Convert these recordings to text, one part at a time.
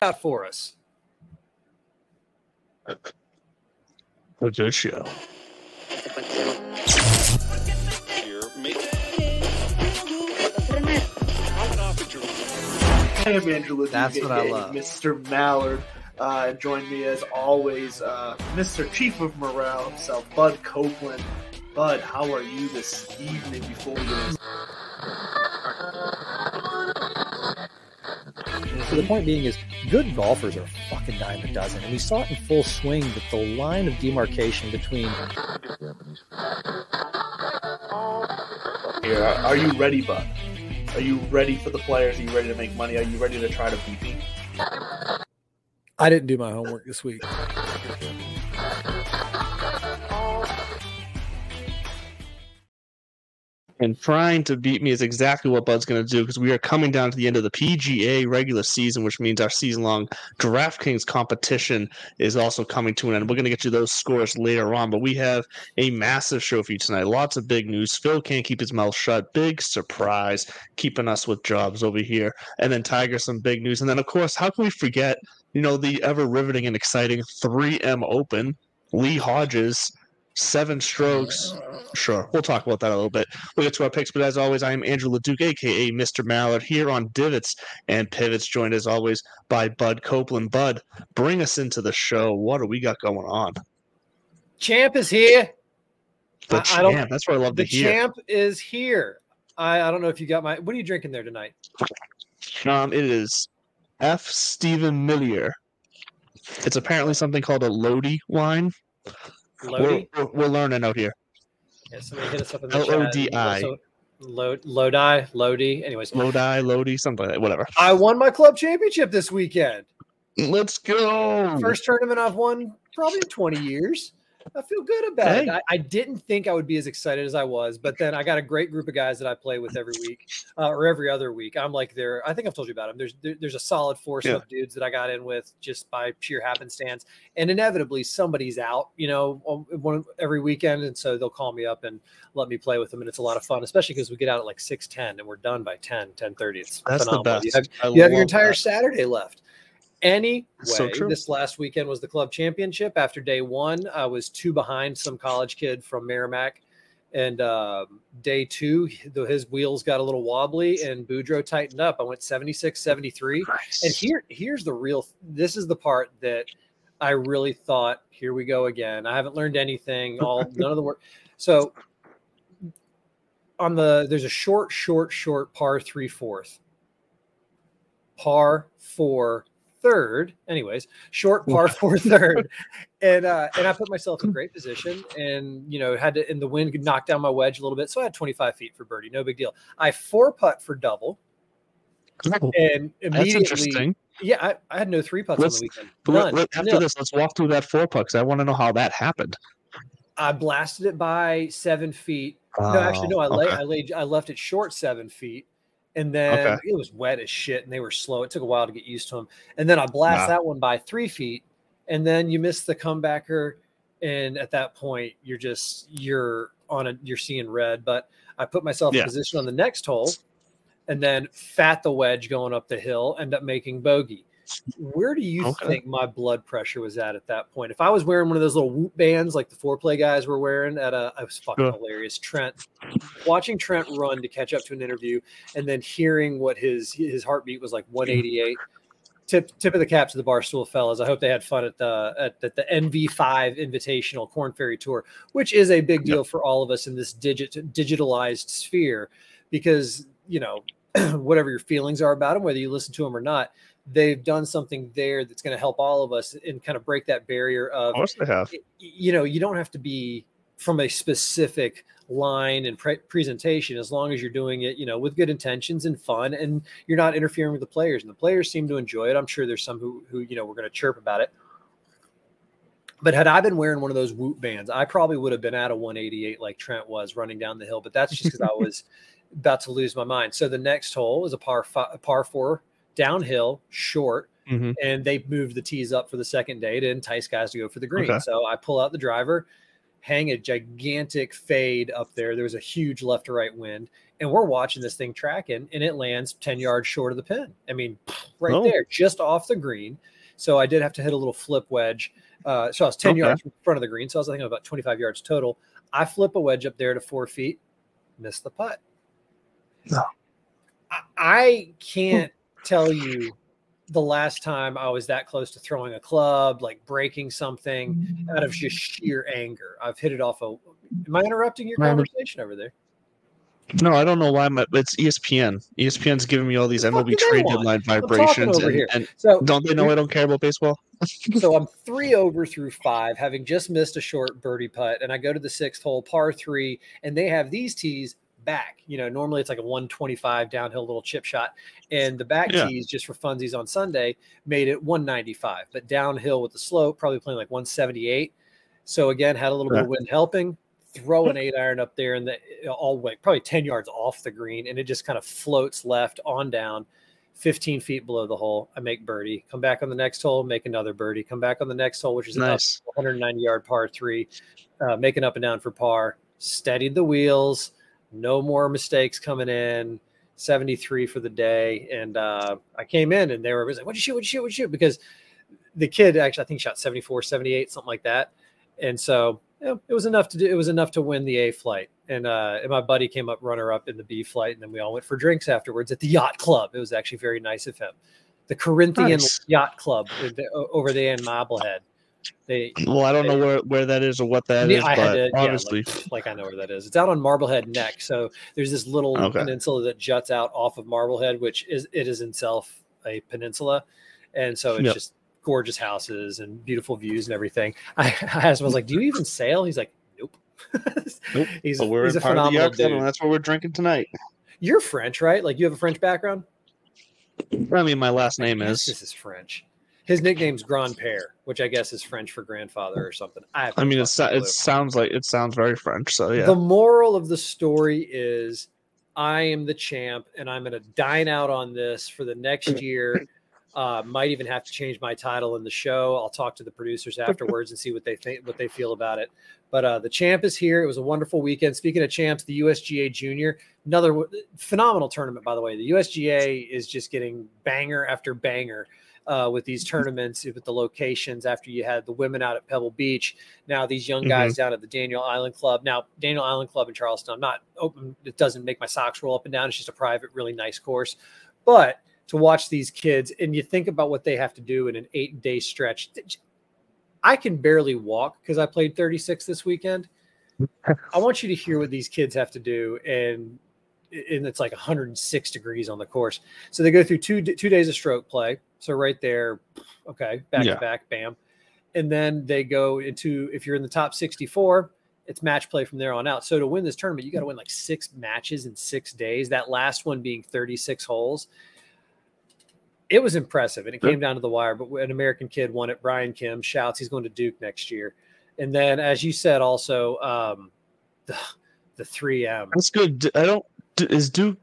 got for us? A good show. I am Andrew Leduc, That's what I love. Mr. Mallard. Uh, join me as always, uh, Mr. Chief of Morale himself, Bud Copeland. Bud, how are you this evening before we the point being is, good golfers are a fucking dime a dozen, and we saw it in full swing that the line of demarcation between here? Are you ready, Bud? Are you ready for the players? Are you ready to make money? Are you ready to try to beat me? I didn't do my homework this week. And trying to beat me is exactly what Bud's going to do because we are coming down to the end of the PGA regular season, which means our season long DraftKings competition is also coming to an end. We're going to get you those scores later on, but we have a massive show for you tonight. Lots of big news. Phil can't keep his mouth shut. Big surprise, keeping us with jobs over here. And then Tiger, some big news. And then, of course, how can we forget, you know, the ever riveting and exciting 3M Open? Lee Hodges, seven strokes. Sure, we'll talk about that a little bit. We'll get to our picks, but as always, I am Andrew Leduc, aka Mr. Mallard, here on Divots and Pivots, joined as always by Bud Copeland. Bud, bring us into the show. What do we got going on? Champ is here. The I- I don't- champ. That's what I love to hear. champ is here. I, I don't know if you got my. What are you drinking there tonight? Um, it is F. Stephen Millier. It's apparently something called a Lodi wine. Lodi. We're, we're, we're learning out here. Yeah, somebody hit us up in the L-O-D-I. chat. Also, Lodi, Lodi. Anyways, Lodi, Lodi, something like that. Whatever. I won my club championship this weekend. Let's go. First tournament I've won probably in 20 years. I feel good about Hey. it. I, I didn't think I would be as excited as I was, but then I got a great group of guys that I play with every week uh, or every other week. I'm like there. I think I've told you about them. There's there, there's a solid force Yeah. of dudes that I got in with just by sheer happenstance, and inevitably somebody's out. You know, one every weekend, and so they'll call me up and let me play with them, and it's a lot of fun, especially because we get out at like 6:10 and we're done by 10 10:30. It's That's the phenomenal. You best. have you have your entire that. Saturday left. Anyway, So this last weekend was the club championship. After day one, I was two behind some college kid from Merrimack. And um, day two, the, his wheels got a little wobbly and Boudreaux tightened up. I went 76, 73. And here, here's the real this is the part that I really thought, here we go again. I haven't learned anything, all none of the work. So on the there's a short, short, short par three fourth, par four third. Anyways, short par four third, and uh, and I put myself in great position, and you know had to, and the wind could knock down my wedge a little bit, so I had 25 feet for birdie, no big deal. I four putt for double, Cool. and That's immediately, interesting. yeah, I, I had no three putts Let's- on the weekend. None. let- after Nil. this, let's walk through that four puck 'cause I want to know how that happened. I blasted it by seven feet. no, actually, no. I Oh, lay, okay. I laid, I left it short seven feet, and then Okay. it was wet as shit, and they were slow. It took a while to get used to them, and then I blast Nah. that one by three feet, and then you miss the comebacker, and at that point, you're just you're on a you're seeing red. But I put myself Yeah. in position on the next hole, and then fat the wedge going up the hill, end up making bogey. Where do you Okay. think my blood pressure was at at that point? If I was wearing one of those little whoop bands like the foreplay guys were wearing at a, it was fucking hilarious. Trent, watching Trent run to catch up to an interview, and then hearing what his his heartbeat was like 188. Tip tip of the cap to the Barstool fellas. I hope they had fun at the at, at the NV5 Invitational Korn Ferry Tour, which is a big deal for all of us in this digit digitalized sphere, because you know whatever your feelings are about them, whether you listen to them or not, they've done something there that's going to help all of us and kind of break that barrier of Of course they have. you know you don't have to be from a specific line and pre- presentation as long as you're doing it you know with good intentions and fun and you're not interfering with the players. And the players seem to enjoy it. I'm sure there's some who who you know we're going to chirp about it. But had i been wearing one of those whoop bands i probably would have been at a 188 like trent was running down the hill but that's just because i was about to lose my mind. So the next hole is a par five, a par four downhill short Mhm. and they moved the tees up for the second day to entice guys to go for the green. Okay. So I pull out the driver, hang a gigantic fade up there. There was a huge left to right wind, and we're watching this thing tracking, and it lands 10 yards short of the pin. I mean, right Oh. there, just off the green. So I did have to hit a little flip wedge. Uh, so I was 10 Okay. yards in front of the green. So I was thinking about 25 yards total. I flip a wedge up there to four feet, miss the putt. No. I, I can't tell you the last time I was that close to throwing a club, like breaking something out of just sheer anger. I've hit it off a. Am I interrupting your conversation over there? No, I don't know why. My, it's ESPN. ESPN's giving me all these The MLB trade deadline vibrations, over and, here. and So don't they know I don't care about baseball? so I'm three over through five, having just missed a short birdie putt, and I go to the sixth hole, par three, and they have these tees back. You know, normally it's like a 125 downhill little chip shot, and the back Yeah. tees just for funsies on Sunday made it 195, but downhill with the slope, probably playing like 178. So again, had a little bit of wind helping. Throw an eight iron up there, and the all way probably 10 yards off the green, and it just kind of floats left on down. 15 feet below the hole. I make birdie. Come back on the next hole, make another birdie. Come back on the next hole, which is a Nice. 190 yard par three, uh, making up and down for par. Steadied the wheels. No more mistakes coming in. 73 for the day. And uh, I came in and they were like, What'd you shoot? What'd you shoot? What'd you shoot? Because the kid actually, I think, shot 74, 78, something like that. And so you know, it was enough to do. It was enough to win the A flight. And, uh, and my buddy came up runner up in the B flight, and then we all went for drinks afterwards at the yacht club. It was actually very nice of him. The Corinthian Nice. Yacht Club the- over there in Marblehead. They Well, I don't know where, where that is or what that Yeah, is, I but to- yeah, obviously, like, like I know where that is. It's out on Marblehead Neck. So there's this little Okay. peninsula that juts out off of Marblehead, which is it is itself a peninsula, and so it's Yep. just gorgeous houses and beautiful views and everything. I, I asked him, I was like, "Do you even sail?" He's like, "Nope." Nope. he's, we're he's a phenomenal dude. and that's what we're drinking tonight. You're French, right? Like you have a French background. I mean, my last name is. this is French. His nickname's Grand Père, which I guess is French for grandfather or something. I, I mean, it, so- it sounds like it sounds very French. So yeah, The moral of the story is I am the champ and I'm going to dine out on this for the next year. Uh, might even have to change my title in the show. I'll talk to the producers afterwards and see what they think, what they feel about it. But uh, the champ is here. It was a wonderful weekend. Speaking of champs, the USGA Junior, another w- phenomenal tournament, by the way. The USGA is just getting banger after banger uh, with these tournaments, with the locations. After you had the women out at Pebble Beach, now these young guys down at the Daniel Island Club. Now, Daniel Island Club in Charleston, I'm not open. It doesn't make my socks roll up and down. It's just a private, really nice course. But to watch these kids and you think about what they have to do in an eight day stretch, I can barely walk because I played 36 this weekend. I want you to hear what these kids have to do. And and it's like 106 degrees on the course. So they go through two two days of stroke play. So right there, okay, back Yeah. to back, bam. And then they go into if you're in the top 64, it's match play from there on out. So to win this tournament, you got to win like six matches in six days. That last one being 36 holes. It was impressive, and it came down to the wire. But an American kid won it. Bryan Kim shouts he's going to Duke next year. And then, as you said, also um, the the 3M. that's good. I don't. Is Duke?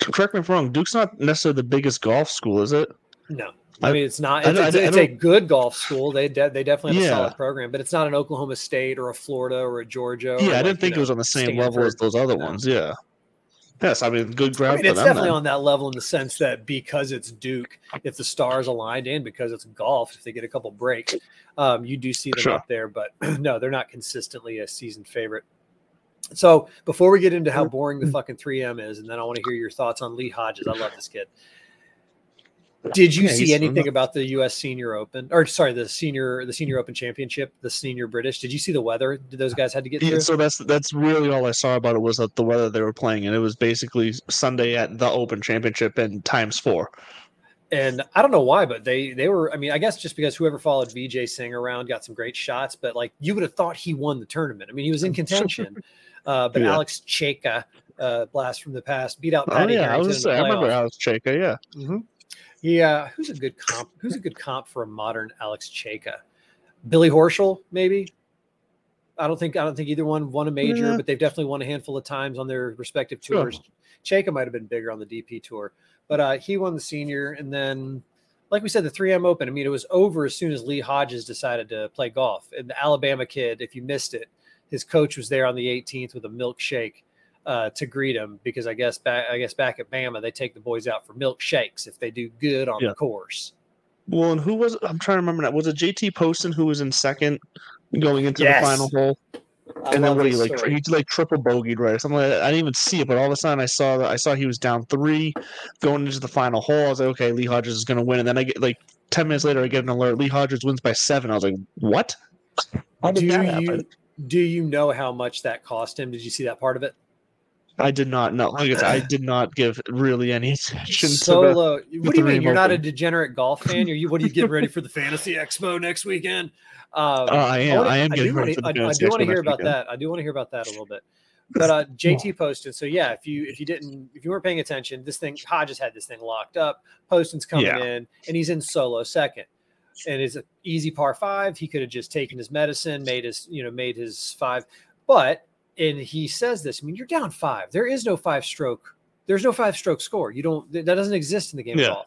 Correct me if I'm wrong. Duke's not necessarily the biggest golf school, is it? No, I I- mean it's not. It's, I it's, I it's a good golf school. They de- they definitely have a Yeah. solid program, but it's not an Oklahoma State or a Florida or a Georgia. or yeah, I like, didn't you think it was on the same level as those other No. ones. Yeah. Yes, I mean, good ground. I mean, it's them. definitely then. on that level in the sense that because it's Duke, if the stars aligned and because it's golf, if they get a couple breaks, um, you do see them Sure. up there. But no, they're not consistently a season favorite. So before we get into how boring the fucking 3M is, and then I want to hear your thoughts on Lee Hodges. I love this kid. Did you see anything about the U.S. Senior Open, or sorry, the senior the Senior Open Championship, the Senior British? Did you see the weather? Did those guys had to get Yeah, through? so that's that's really all I saw about it was that the weather they were playing, and it was basically Sunday at the Open Championship and times four. And I don't know why, but they they were. I mean, I guess just because whoever followed Vijay Singh around got some great shots, but like you would have thought he won the tournament. I mean, he was in contention, uh, but Yeah. Alex Cejka, uh, blast from the past, beat out Oh Patty yeah, I was. I remember. Alex Cejka. Yeah, Mhm. Yeah, who's a good comp? Who's a good comp for a modern Alex Cejka? Billy Horschel, maybe. I don't think I don't think either one won a major, Yeah. but they've definitely won a handful of times on their respective Sure. tours. Cejka might have been bigger on the DP tour, but uh, he won the senior, and then, like we said, the 3M Open. I mean, it was over as soon as Lee Hodges decided to play golf. And the Alabama kid, if you missed it, his coach was there on the 18th with a milkshake uh, to greet him because I guess back I guess back at Bama they take the boys out for milkshakes if they do good on Yeah. the course. Well, and who was I'm trying to remember that. Was it JT Poston who was in second going into Yes. the final hole? I and then what he this like story. he like triple bogeyed right or something like that. I didn't even see it, but all of a sudden I saw that I saw he was down three going into the final hole. I was like, okay, Lee Hodges is gonna win. And then I get like ten minutes later I get an alert. Lee Hodges wins by seven. I was like, what? How did do that you happen? do you know how much that cost him? Did you see that part of it? I did not know. Like I I did not give really any attention to the Solo. What do you mean? You're not a degenerate golf fan? Are you? What are you getting ready for the Fantasy Expo next weekend? Um, Oh, I am. wanna- I am do getting wanna- ready for the I, I do want to hear about weekend. that. I do want to hear about that a little bit. But uh, JT Poston. So yeah, if you if you didn't if you weren't paying attention, this thing Hodges had this thing locked up. Poston's coming Yeah. in, and he's in solo second. And it's an easy par five. He could have just taken his medicine, made his you know made his five, but and he says this. I mean, you're down five. There is no five stroke. There's no five stroke score. You don't. That doesn't exist in the game Yeah. of golf.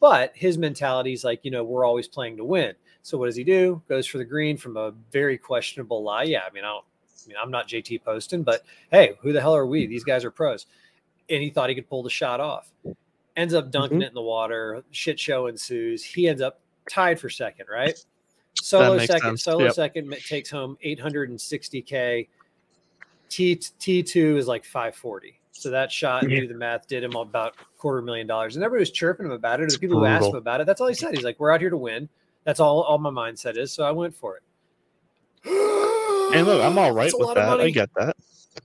But his mentality is like, you know, we're always playing to win. So what does he do? Goes for the green from a very questionable lie. Yeah, I mean, I don't. I mean, I'm not JT Poston, but hey, who the hell are we? These guys are pros. And he thought he could pull the shot off. Ends up dunking Mhm. it in the water. Shit show ensues. He ends up tied for second, right? Solo second. sense. Solo Yep. second takes home 860k. T T two is like 540. So that shot, Yeah. do the math, did him about quarter million dollars. And everybody was chirping him about it. The people who asked him about it, that's all he said. He's like, "We're out here to win." That's all. All my mindset is. So I went for it. And look, I'm all right with that. I get that.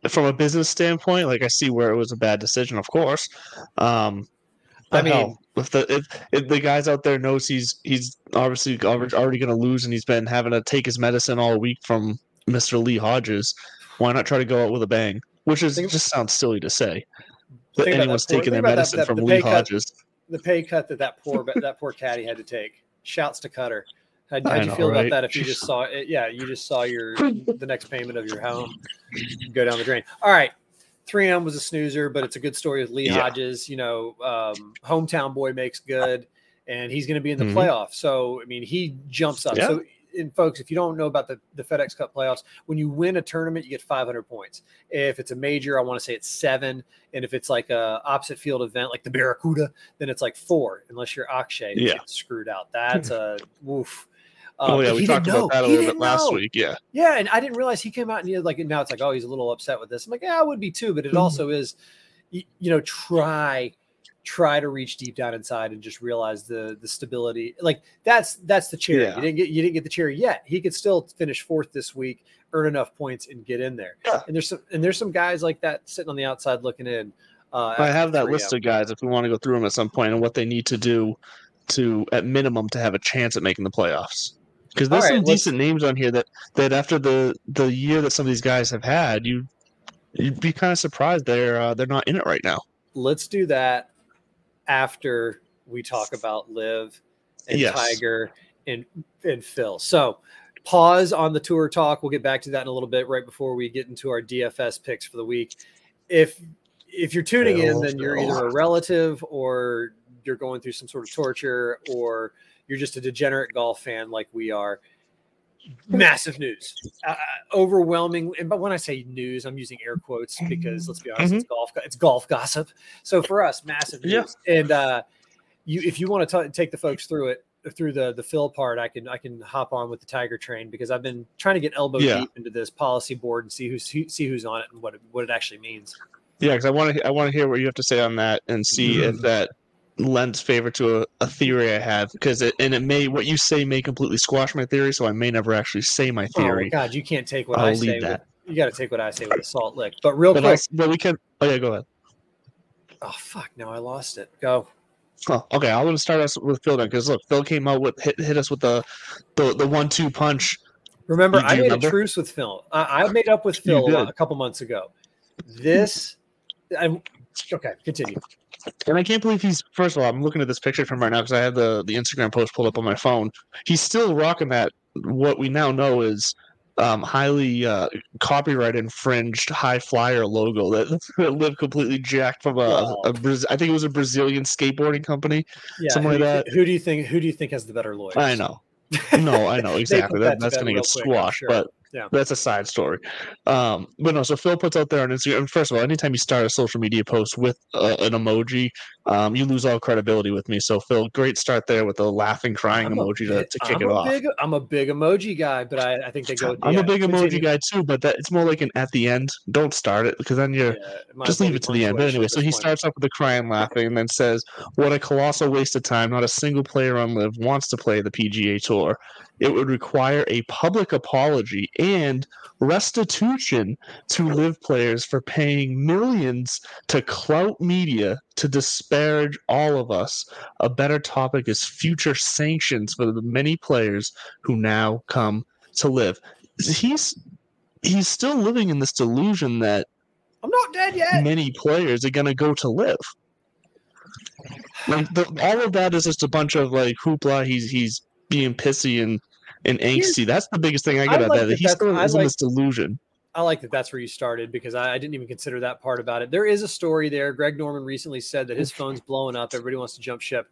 From a business standpoint, like I see where it was a bad decision, of course. Um, I mean- hell, if the if, if the guys out there knows he's he's obviously already going to lose, and he's been having to take his medicine all week from Mister Lee Hodges, why not try to go out with a bang? Which is Think- just sounds silly to say that anyone's that poor- taking their medicine that- from the Lee pay cut- Hodges. the pay cut that that poor that poor caddy had to take. Shouts to Cutter. How'd, how'd you know, feel right? about that? If you just saw it, yeah, you just saw your the next payment of your home go down the drain. All right, 3M was a snoozer, but it's a good story with Lee Yeah. Hodges. You know, um, hometown boy makes good, and he's going to be in the Mhm. playoffs. So I mean, he jumps up. Yeah. So. And folks, if you don't know about the, the FedEx Cup playoffs, when you win a tournament, you get 500 points. If it's a major, I want to say it's seven. And if it's like a opposite field event, like the Barracuda, then it's like four, unless you're Akshay, Yeah. gets screwed out. That's a woof. Uh, oh yeah, we talked about know. that a little bit last know. week. Yeah, Yeah, and I didn't realize he came out and he had like now it's like oh he's a little upset with this. I'm like yeah I would be too, but it Mhm. also is you, you know try try to reach deep down inside and just realize the the stability like that's that's the cherry. Yeah. You didn't get you didn't get the cherry yet. He could still finish fourth this week, earn enough points and get in there. Yeah. And there's some and there's some guys like that sitting on the outside looking in. Uh, I have that 3M. list of guys if we want to go through them at some point and what they need to do to, at minimum, to have a chance at making the playoffs. Because there's right, some decent names on here that that after the the year that some of these guys have had, you you'd be kind of surprised they're uh, they're not in it right now. let's do that after we talk about Liv and Yes. Tiger and and Phil. So pause on the tour talk. We'll get back to that in a little bit right before we get into our DFS picks for the week. If if you're tuning in, then you're either a relative or you're going through some sort of torture or you're just a degenerate golf fan like we are. Massive news, uh, overwhelming. And but when I say news, I'm using air quotes because let's be honest, it's golf. It's golf gossip. So for us, massive news. Yeah. And uh, you, if you want to take the folks through it, through the the fill part, I can I can hop on with the Tiger train because I've been trying to get elbow Yeah. deep into this policy board and see who's who, see who's on it and what it, what it actually means. Yeah, because I want to I want to hear what you have to say on that and see if that lends favor to a, a theory I have because it and it may what you say may completely squash my theory, so I may never actually say my theory. Oh theory. God, you can't take what I'll I leave say. that. With, you got to take what I say with a salt lick. But real but, quick, I'll- but we can. Oh yeah, go ahead. oh fuck, now I lost it. Go. Oh, okay, I'm gonna start us with Phil then, because look, Phil came out with hit, hit us with the the, the one two punch. Remember, I made remember? a truce with Phil. I, I made up with Phil a, a couple months ago. This, I'm okay. Continue. And I can't believe he's first of all, I'm looking at this picture from right now because I have the the Instagram post pulled up on my phone. He's still rocking that what we now know is um, highly uh, copyright infringed high flyer logo that, that lived completely jacked from a, Wow. a Braz- I think it was a Brazilian skateboarding company. Yeah, Something like that. thi- who do you think? Who do you think has the better lawyers? I know. No, I know exactly. That, that that's going to get squashed. sure. But Yeah. That's a side story. Um, but no, so Phil puts out there on Instagram. First of all, anytime you start a social media post with uh, an emoji, um, you lose all credibility with me. So Phil, great start there with the laughing, crying I'm emoji to, big- to kick I'm it off. Big, I'm a big emoji guy, but I, I think they go. I'm yeah, a big emoji continue. guy too, but that it's more like an at the end. Don't start it because then you're Yeah, just leave it to the end. But anyway, so he point. starts off with the crying, laughing, and then says, "What a colossal waste of time! Not a single player on Liv wants to play the PGA Tour. It would require a public apology and restitution to Liv players for paying millions to clout media to disparage all of us. A better topic is future sanctions for the many players who now come to Liv." He's he's still living in this delusion that I'm not dead yet. many players are going to go to Liv. Like the, all of that is just a bunch of like hoopla. He's he's being pissy and and angsty. That's the biggest thing I I get out of like that. that He that's- still I is in this delusion. I like that that's where you started because I, I didn't even consider that part about it. There is a story there. Greg Norman recently said that his phone's blowing up. Everybody wants to jump ship.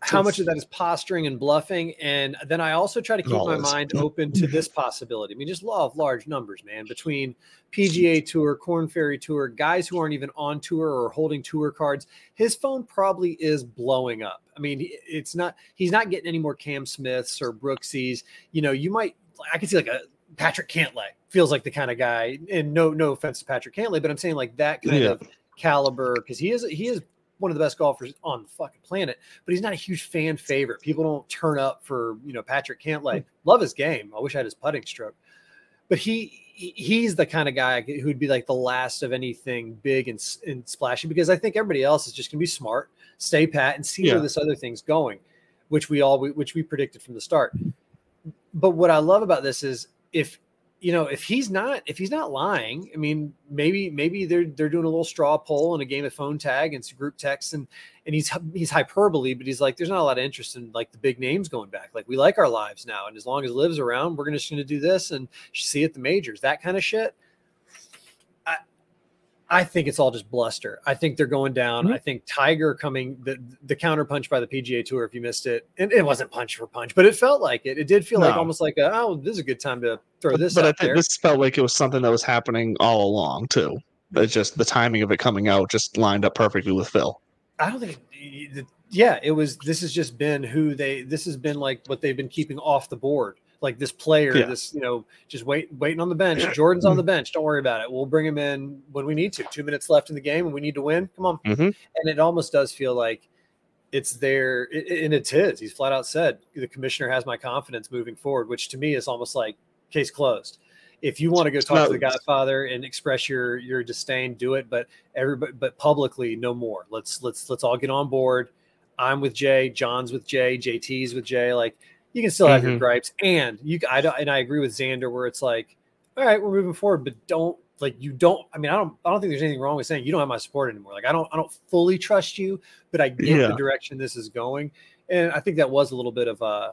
How much of that is posturing and bluffing? And then I also try to keep my mind open to this possibility. I mean, just law of large numbers, man. Between PGA Tour, Korn Ferry Tour, guys who aren't even on tour or holding tour cards, his phone probably is blowing up. I mean, it's not. He's not getting any more Cam Smiths or Brooksies. You know, you might. I could see like a Patrick Cantlay feels like the kind of guy. And no, no offense to Patrick Cantlay, but I'm saying like that kind Yeah. of caliber because he is he is one of the best golfers on the fucking planet, but he's not a huge fan favorite. People don't turn up for you know Patrick Cantlay. Hmm. Love his game. I wish I had his putting stroke, but he he- he's the kind of guy who'd be like the last of anything big and, and splashy because I think everybody else is just gonna be smart, stay pat, and see Yeah. where this other thing's going, which we all which we predicted from the start. But what I love about this is if you know if he's not if he's not lying i mean maybe maybe they're they're doing a little straw poll and a game of phone tag and some group texts and and he's he's hyperbole but he's like there's not a lot of interest in like the big names going back. Like we like our lives now and as long as lives around we're gonna just gonna do this and see at the majors that kind of shit i think it's all just bluster i think they're going down Mhm. i think tiger coming the the counter punch by the pga tour if you missed it and it wasn't punch for punch but it felt like it it did feel like almost like a, oh this is a good time to throw But, this but I think there. this felt like it was something that was happening all along too. It's just the timing of it coming out just lined up perfectly with Phil. I don't think. Yeah, it was. This has just been who they. This has been like what they've been keeping off the board. Like this player, Yeah. this you know, just wait, waiting on the bench. Jordan's on the bench. Don't worry about it. We'll bring him in when we need to. Two minutes left in the game, and we need to win. Come on. Mhm. And it almost does feel like it's there, it- it- and it's his. He's flat out said the commissioner has my confidence moving forward, which to me is almost like case closed. If you want to go talk to the Godfather and express your your disdain, do it. But everybody, but publicly, no more. Let's let's let's all get on board. I'm with Jay. John's with Jay. JT's with Jay. Like you can still have your Mhm. gripes, and you. I don't, and I agree with Xander where it's like, all right, we're moving forward, but don't like you don't. I mean, I don't. I don't think there's anything wrong with saying you don't have my support anymore. Like I don't. I don't fully trust you, but I get Yeah. the direction this is going, and I think that was a little bit of a.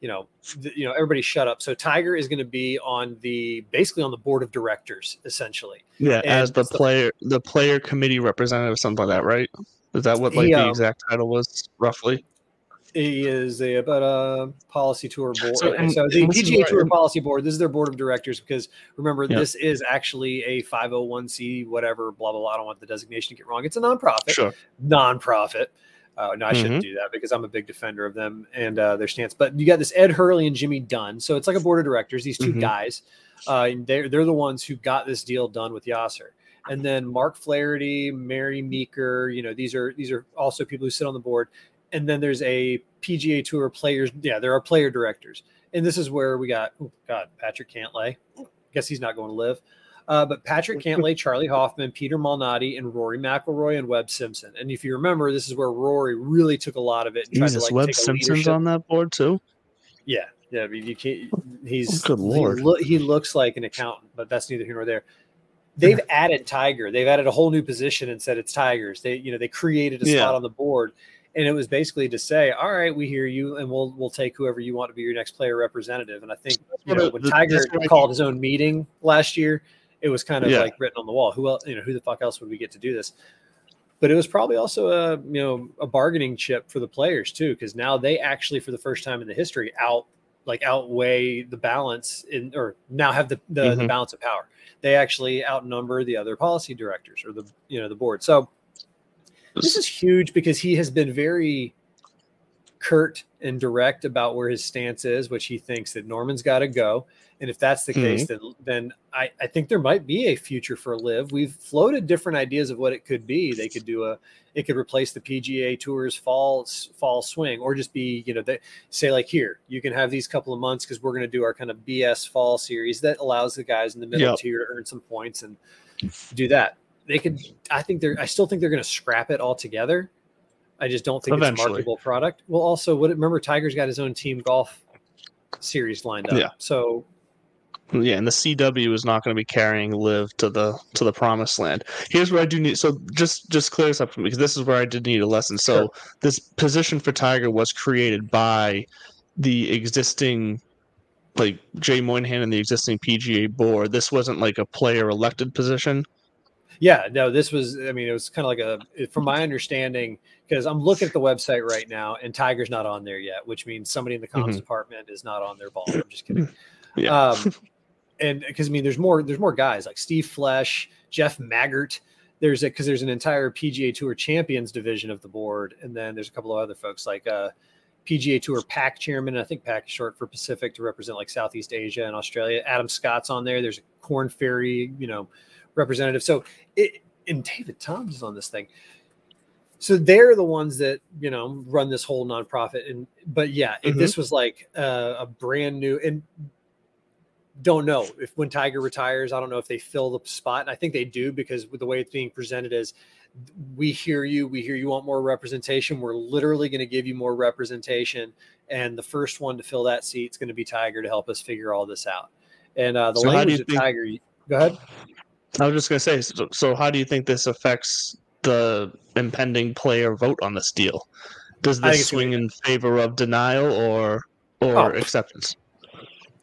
You know, th- you know, everybody shut up. So Tiger is going to be on the basically on the board of directors, essentially. Yeah, And as the it's the- player, the player committee representative, something like that, right? Is that what like He, the um, exact title was roughly? He is a about a policy tour board. So, and- so the and PGA where- Tour policy board. This is their board of directors because remember Yeah. this is actually a 501c whatever blah blah blah. I don't want the designation to get wrong. It's a nonprofit. Sure. Nonprofit. Uh, no, I shouldn't Mm-hmm. do that because I'm a big defender of them and uh, their stance. But you got this Ed Herlihy and Jimmy Dunne. So it's like a board of directors. These 2 Mhm. guys, uh, and they're they're the ones who got this deal done with Yasser. And then Mark Flaherty, Mary Meeker. You know these are these are also people who sit on the board and then there's a PGA Tour players. Yeah, there are player directors, and this is where we got oh God Patrick Cantlay. Guess he's not going to Liv. Uh, but Patrick Cantlay, Charley Hoffman, Peter Malnati, and Rory McIlroy and Webb Simpson. And if you remember, this is where Rory really took a lot of it. And tried Jesus, to like Webb Simpson's on that board too. Yeah, yeah. I mean, you can't. He's Good he lord. He, looks like an accountant, but that's neither here nor there. They've added Tiger. They've added a whole new position and said it's Tigers. They, you know, they created a Yeah. spot on the board, and it was basically to say, "All right, we hear you, and we'll we'll take whoever you want to be your next player representative." And I think you know, when the- Tiger called his own meeting last year, it was kind of Yeah. like written on the wall. Who else? You know, who the fuck else would we get to do this? But it was probably also a you know a bargaining chip for the players too, because now they actually, for the first time in the history, out like outweigh the balance in or now have the the, the Mhm. balance of power. They actually outnumber the other policy directors or the you know the board. So this is huge because he has been very curt and direct about where his stance is, which he thinks that Norman's got to go. And if that's the case, mm-hmm. then then I, I think there might be a future for Liv. We've floated different ideas of what it could be. They could do a it could replace the PGA Tour's fall fall swing, or just be you know they say like here you can have these couple of months because we're going to do our kind of BS fall series that allows the guys in the middle Yep. tier to earn some points and do that. They could. I think they're. I still think they're going to scrap it altogether. I just don't think it's a marketable product. Well, also, what remember Tiger's got his own team golf series lined up. Yeah. So Yeah, and the CW is not going to be carrying Liv to the to the promised land. Here's where I do need so just just clear this up for me because this is where I did need a lesson. So Sure. this position for Tiger was created by the existing like Jay Monahan and the existing PGA board. This wasn't like a player elected position. Yeah, no, this was, I mean, it was kind of like a, from my understanding, because I'm looking at the website right now and Tiger's not on there yet, which means somebody in the comms Mhm. department is not on their ball. I'm just kidding. Yeah. Um, and because I mean, there's more, there's more guys like Steve Flesch, Jeff Maggert. There's a, because there's an entire PGA Tour Champions division of the board. And then there's a couple of other folks like uh, PGA Tour PAC chairman. I think PAC is short for Pacific to represent like Southeast Asia and Australia. Adam Scott's on there. There's a Korn Ferry, you know, representative. So it and David Toms is on this thing. So they're the ones that you know run this whole nonprofit. And but yeah, Mhm. this was like uh, a brand new and don't know if when Tiger retires, I don't know if they fill the spot. And I think they do because with the way it's being presented is we hear you, we hear you want more representation. We're literally going to give you more representation. And the first one to fill that seat is going to be Tiger to help us figure all this out. And uh, the So language of think- Tiger, go ahead. I was just going to say so, so how do you think this affects the impending player vote on this deal? Does this gonna swing in favor of denial or or Oh. acceptance?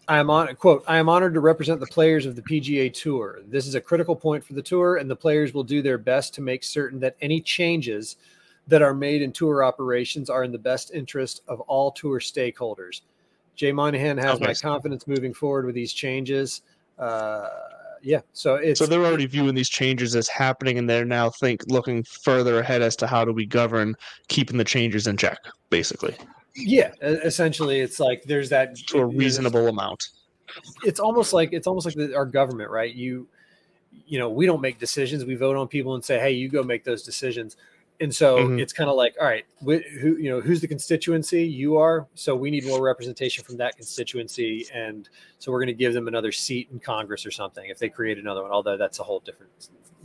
I am on quote, I am honored to represent the players of the PGA Tour. This is a critical point for the tour, and the players will do their best to make certain that any changes that are made in tour operations are in the best interest of all tour stakeholders. Jay Monahan has my confidence moving forward with these changes. Uh, yeah, so it's So they're already viewing these changes as happening, and they're now think looking further ahead as to how do we govern keeping the changes in check, basically, yeah, essentially, it's like there's that to a reasonable amount. it's almost like it's almost like the, our government, right? You, you know, we don't make decisions. We vote on people and say, "Hey, you go make those decisions." And so Mhm. it's kind of like, all right, wh- who you know, who's the constituency? You are. So we need more representation from that constituency, and so we're going to give them another seat in Congress or something if they create another one. Although that's a whole different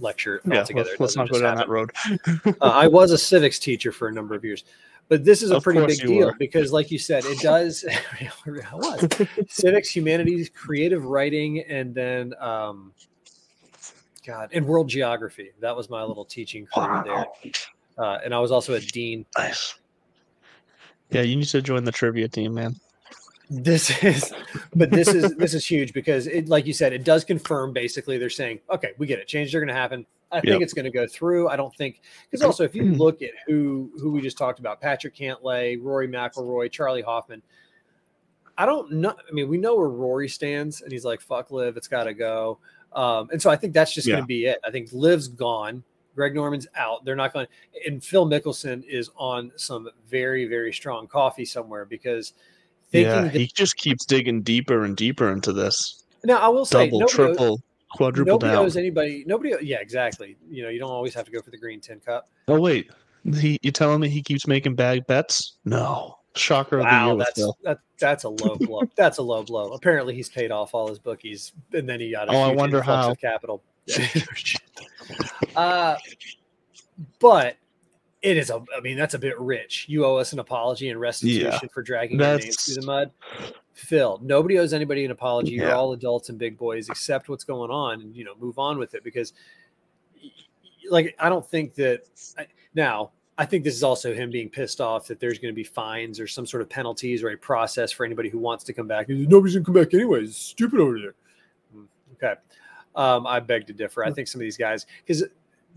lecture Yeah, altogether. let's, let's doesn't go down happen. that road. Uh, I was a civics teacher for a number of years, but this is a Of pretty big deal were. because, like you said, it does. Civics, humanities, creative writing, and then um, God and world geography. That was my little teaching career there, uh, and I was also a dean. Nice. Yeah, you need to join the trivia team, man. This is, but this is this is huge because it, like you said, it does confirm. Basically, they're saying, okay, we get it. Changes are going to happen. I think it's going to go through. I don't think because also if you look at who who we just talked about, Patrick Cantlay, Rory McIlroy, Charley Hoffman. I don't know. I mean, we know where Rory stands, and he's like, "Fuck Liv, it's got to go." Um, and so I think that's just going to be it. I think Liv's gone. Greg Norman's out. They're not going. And Phil Mickelson is on some very very strong coffee somewhere because thinking Yeah, that he just keeps digging deeper and deeper into this. Now I will say Double, nobody, triple, quadruple nobody down. owes anybody. Nobody. Yeah, exactly. You know, you don't always have to go for the green tin cup. Oh wait, he you telling me he keeps making bag bets? No, shocker of the year Wow, that's Phil. that, that's a low blow. that's a low blow. Apparently, he's paid off all his bookies, and then he got. A Oh, I wonder how. Capital. uh, but it is a. I mean, that's a bit rich. You owe us an apology and restitution for dragging your names through the mud. Phil, nobody owes anybody an apology. You're all adults and big boys. Accept what's going on, and you know, move on with it because, like, I don't think that I, now. I think this is also him being pissed off that there's going to be fines or some sort of penalties or a process for anybody who wants to come back. Nobody's going to come back anyways. It's stupid over there. Mm, Okay. Um, I beg to differ. I think some of these guys, because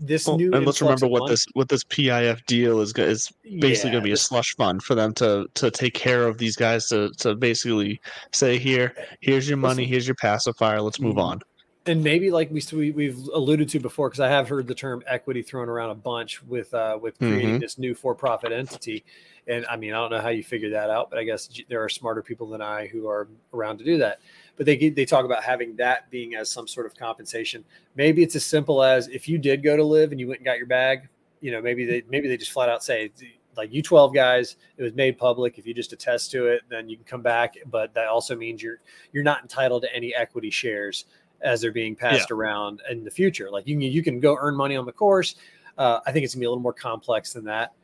this Well, new and let's remember what money- this what this PIF deal is is basically Yeah, going to be a slush fund for them to to take care of these guys to to basically say here here's your money here's your pacifier let's move on and maybe like we, we we've alluded to before because I have heard the term equity thrown around a bunch with uh, with creating Mhm. this new for-profit entity. And I mean, I don't know how you figure that out, but I guess there are smarter people than I who are around to do that. But they they talk about having that being as some sort of compensation. Maybe it's as simple as if you did go to Liv and you went and got your bag, you know, maybe they maybe they just flat out say like you 12 guys, it was made public. If you just attest to it, then you can come back. But that also means you're you're not entitled to any equity shares as they're being passed around in the future. Like you can you can go earn money on the course. Uh, I think it's gonna be a little more complex than that.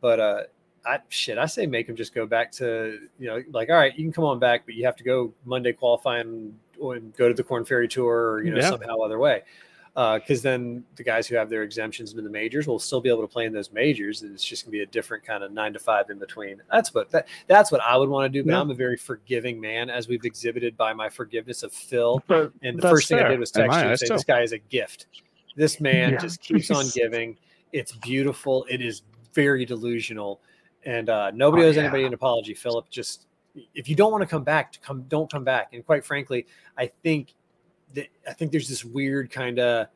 But uh, I shit, I say make him just go back to you know like all right, you can come on back, but you have to go Monday qualifying and go to the Korn Ferry Tour or you know Yeah. somehow other way. Uh, because then the guys who have their exemptions in the majors will still be able to play in those majors, and it's just gonna be a different kind of nine to five in between. That's what that, that's what I would want to do. But Yeah. I'm a very forgiving man, as we've exhibited by my forgiveness of Phil. but And the first thing I did was text you and say. "This guy is a gift. This man Yeah. just keeps on giving. It's beautiful. It is very delusional, and uh, nobody Oh, owes yeah. anybody an apology, Philip. Just if you don't want to come back, to come don't come back. And quite frankly, I think that I think there's this weird kind of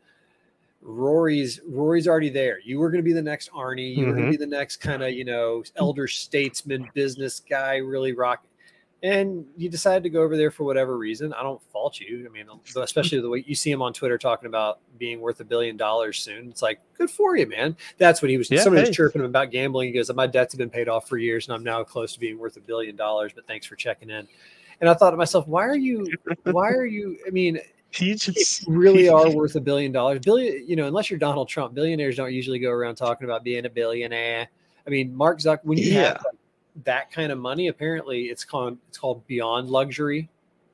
Rory's Rory's already there. You were going to be the next Arnie. You were going to be the next kind of you know elder statesman, business guy, really rock. And you decided to go over there for whatever reason. I don't fault you. I mean, especially the way you see him on Twitter talking about being worth a billion dollars soon. It's like, good for you, man. That's what he was. Yeah, somebody hey. was chirping him about gambling. He goes, "My debts have been paid off for years, and I'm now close to being worth a billion dollars." But thanks for checking in. And I thought to myself, why are you? Why are you? I mean, he just really are worth a billion dollars. Billion, you know, unless you're Donald Trump, billionaires don't usually go around talking about being a billionaire. I mean, Mark Zuck, when you Yeah. have that kind of money, apparently it's called it's called beyond luxury.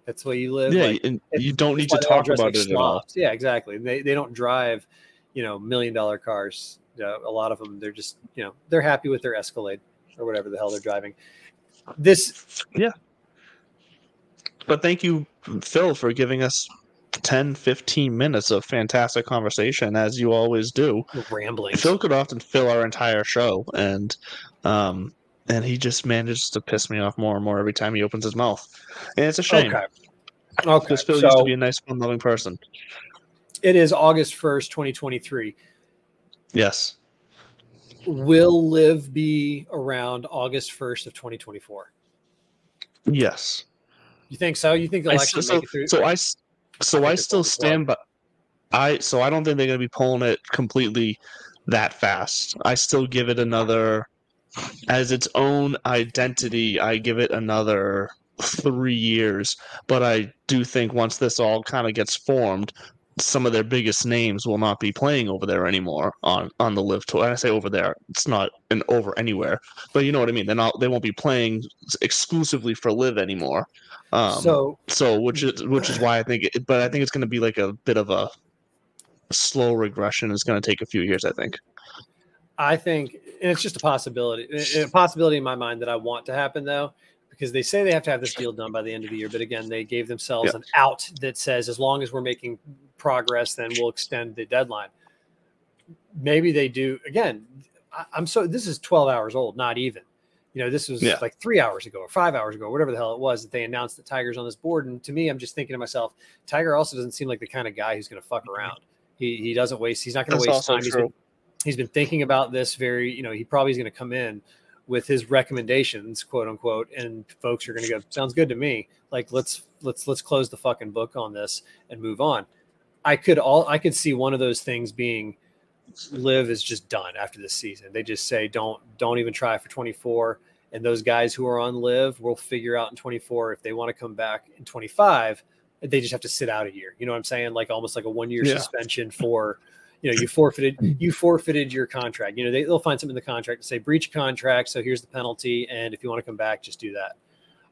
That's where you live. yeah Like, and you don't need to why they all talk about like it at all. Yeah, exactly. They they don't drive, you know, million dollar cars. You know, a lot of them, they're just, you know, they're happy with their Escalade or whatever the hell they're driving. This yeah. but thank you phil for giving us 10 15 minutes of fantastic conversation as you always do rambling. Phil could often fill our entire show, and um, and he just manages to piss me off more and more every time he opens his mouth, and it's a shame Okay. Okay. because Phil used to be a nice, fun-loving person. it is August 1st, 2023. Yes, will Liv be around August 1st of 2024? yes. You think so? You think they'll I actually still- make it through? So I, so think I still stand by. I so I don't think they're going to be pulling it completely that fast. I still give it another, as its own identity. I give it another three years, but I do think once this all kind of gets formed, some of their biggest names will not be playing over there anymore on on the Liv tour. And I say over there, it's not an over anywhere, but you know what I mean. They're not. They won't be playing exclusively for Liv anymore. Um, so so which is which is why I think it, but I think it's going to be like a bit of a slow regression. It's going to take a few years, I think. I think, and it's just a possibility, a possibility in my mind that I want to happen though, because they say they have to have this deal done by the end of the year. But again, they gave themselves Yeah. an out that says as long as we're making progress, then we'll extend the deadline. Maybe they do. Again, I, I'm so this is 12 hours old, not even. You know, this was Yeah. like three hours ago or five hours ago, whatever the hell it was that they announced that Tiger's on this board. And to me, I'm just thinking to myself, Tiger also doesn't seem like the kind of guy who's going to fuck mm-hmm. around. He he doesn't waste. He's not going to waste time. He's true. He's been thinking about this very. You know, he probably is going to come in with his recommendations, quote unquote, and folks are going to go, sounds good to me. Like let's let's let's close the fucking book on this and move on. I could all I could see one of those things being Liv is just done after this season. They just say don't don't even try for 24 and those guys who are on Liv will figure out in 24 if they want to come back in 25 they just have to sit out a year. You know what I'm saying? Like almost like a one year Yeah. suspension for you know you forfeited you forfeited your contract. You know they, they'll find something in the contract to say breach contract. So here's the penalty, and if you want to come back, just do that.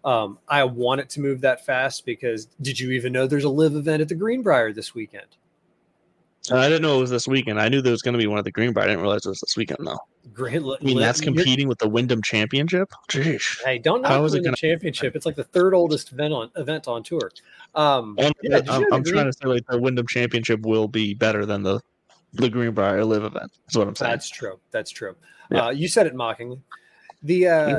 Um, I want it to move that fast because did you even know there's a Liv event at the Greenbrier this weekend? I didn't know it was this weekend. I knew there was going to be one at the Greenbrier. I didn't realize it was this weekend though. Green, I mean, that's competing with the Wyndham Championship. Jeez. Hey, don't know How is the it Wyndham championship. It's like the third oldest event on event on tour. Um, I'm, yeah, I'm, I'm trying to say like the Wyndham Championship will be better than the the Greenbrier Liv event. That's what I'm saying. That's true. That's true. Yeah. Uh, you said it mockingly. The uh,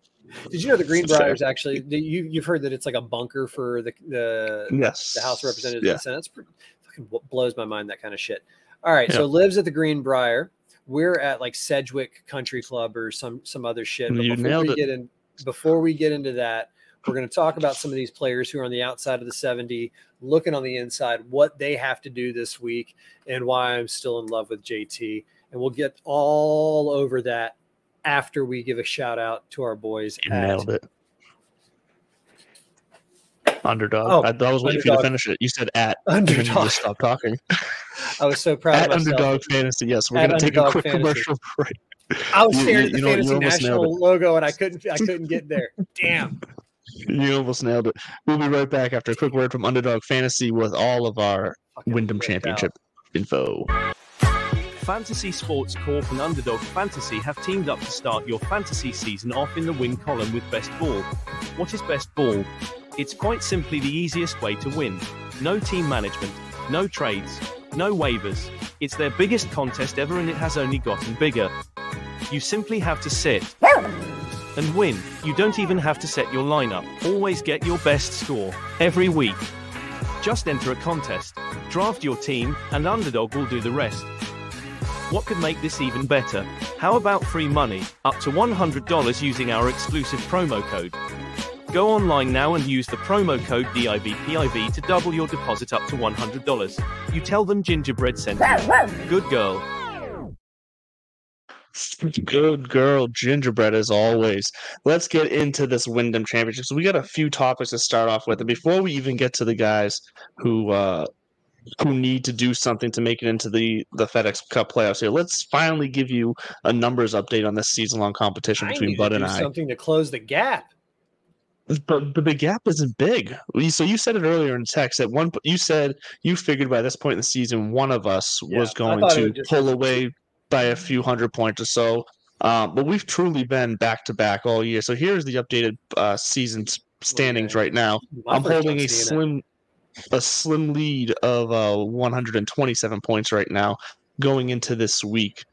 did you know the Greenbrier is actually you you've heard that it's like a bunker for the the, yes. the House of Representatives Yeah. and Senate. It's pretty, fucking blows my mind that kind of shit. All right, Yeah. so lives at the Greenbrier. We're at like Sedgwick Country Club or some some other shit. But You before nailed we it. get in, before we get into that, we're going to talk about some of these players who are on the outside of the 70, looking on the inside, what they have to do this week, and why I'm still in love with JT. And we'll get all over that after we give a shout out to our boys You at nailed it. Underdog. Oh, I, I was waiting for you to finish it. You said at. You Underdog. just stopped talking. I was so proud At. Underdog Fantasy. Yes, we're going to take a quick Fantasy. commercial break. I was You- staring you- at the you know Fantasy National logo and I couldn't I couldn't get there. Damn. You almost nailed it. We'll be right back after a quick word from Underdog Fantasy with all of our Fucking Wyndham ripped out. Championship info. Fantasy Sports Corp and Underdog Fantasy have teamed up to start your fantasy season off in the win column with Best Ball. What is Best Ball? It's quite simply the easiest way to win. No team management, no trades, no waivers. It's their biggest contest ever and it has only gotten bigger. You simply have to sit and win. You don't even have to set your lineup. Always get your best score every week. Just enter a contest, draft your team, and Underdog will do the rest. What could make this even better? How about free money, up to $100 using our exclusive promo code? Go online now and use the promo code DIVPIV to double your deposit up to $100. You tell them Gingerbread sent you. Good girl. Good girl, gingerbread as always. Let's get into this Wyndham Championship. So we got a few topics to start off with, and before we even get to the guys who uh, who need to do something to make it into the the FedEx Cup playoffs here, let's finally give you a numbers update on this season long competition I between Bud and I. something to close the gap. But, but the gap isn't big. So you said it earlier in text at one. You said you figured by this point in the season, one of us Yeah, was going to pull away by a few hundred points or so. Um, but we've truly been back to back all year. So here's the updated uh, season standings right now. I'm holding a slim, a slim lead of uh, 127 points right now going into this week.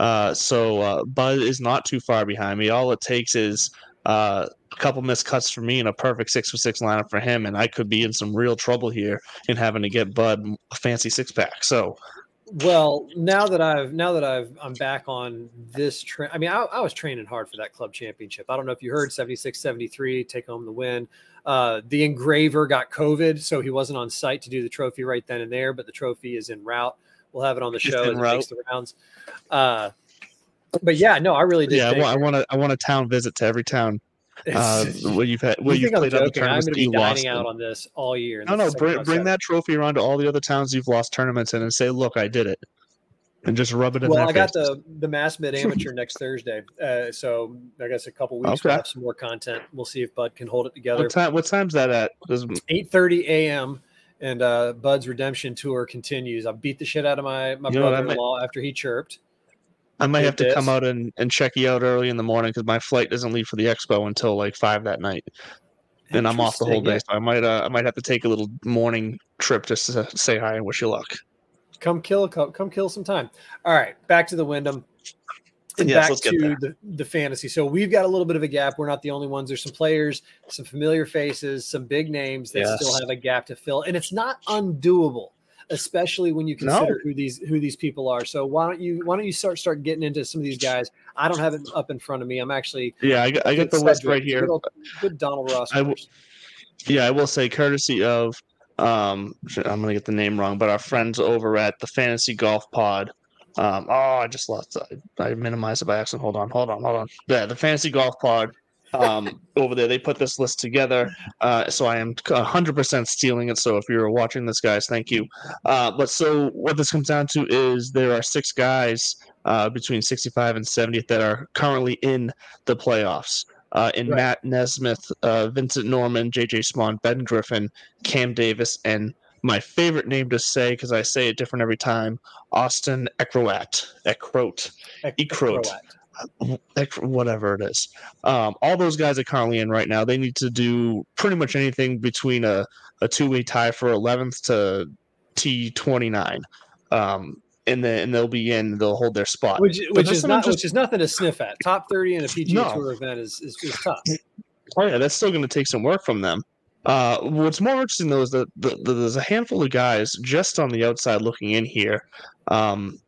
Uh, so uh, Bud is not too far behind me. All it takes is uh, a couple missed cuts for me and a perfect six for six lineup for him, and I could be in some real trouble here in having to get Bud a fancy six pack. So Well, now that I've now that I've I'm back on this train. I mean, I, I was training hard for that club championship. I don't know if you heard 76 73 take home the win. Uh, the engraver got COVID, so he wasn't on site to do the trophy right then and there, but the trophy is en route. We'll have it on the show as it makes the rounds. Uh, but yeah, no, I really did. yeah, I want, I want to I want a town visit to every town uh, it's- you've had you you've think I'm played other joking? I'm tournaments going to be you lost. dining out on this all year. No, no, bring, bring that trophy around to all the other towns you've lost tournaments in and say, look, I did it. And just rub it in Well, I got faces. the the mass mid amateur next Thursday, uh, so I guess a couple weeks we'll Okay. have some more content. We'll see if Bud can hold it together. What time? What time's that at? Eight thirty a.m. and uh, Bud's redemption tour continues. I beat the shit out of my my You know what, I brother in law after he chirped. I might have to come out and, and check you out early in the morning because my flight doesn't leave for the expo until like five that night, and I'm off the whole day. Interesting, So I might uh, I might have to take a little morning trip just to say hi and wish you luck. Come kill, come, come kill some time. All right, back to the Wyndham. And Yes, back let's get to the, the fantasy. So we've got a little bit of a gap. We're not the only ones. There's some players, some familiar faces, some big names that still have a gap to fill, and it's not undoable, especially when you No. consider who these who these people are. So why don't you why don't you start start getting into some of these guys? I don't have it up in front of me. I'm actually Yeah, I got, I got the list right here. Good, old- good Donald Ross. I w-. Yeah, I will say courtesy of um I'm gonna get the name wrong, but our friends over at the Fantasy Golf Pod. Um, oh, I just lost. I, I minimized it by accident. Hold on, hold on, hold on. Yeah, the Fantasy Golf Pod. Um, over there, they put this list together. Uh, so I am 100% stealing it. So if you're watching this, guys, thank you. Uh, but so what this comes down to is there are six guys uh, between 65 and 70 that are currently in the playoffs. Uh, in Right. Matt Nesmith, uh, Vincent Norrman, JJ Spaun, Ben Griffin, Cam Davis, and my favorite name to say because I say it different every time, Austin. Eckroat. Ec- Ekrot. Croat. Whatever it is. Um, all those guys are currently in right now. They need to do pretty much anything between a, a two way tie for 11th to T29. Um, and then and they'll be in. They'll hold their spot. which which is not just- which is nothing to sniff at. Top thirty in a PGA No. Tour event is is, is tough. Oh yeah, that's still going to take some work from them. Uh, what's more interesting though is that the, the, there's a handful of guys just on the outside looking in here, um,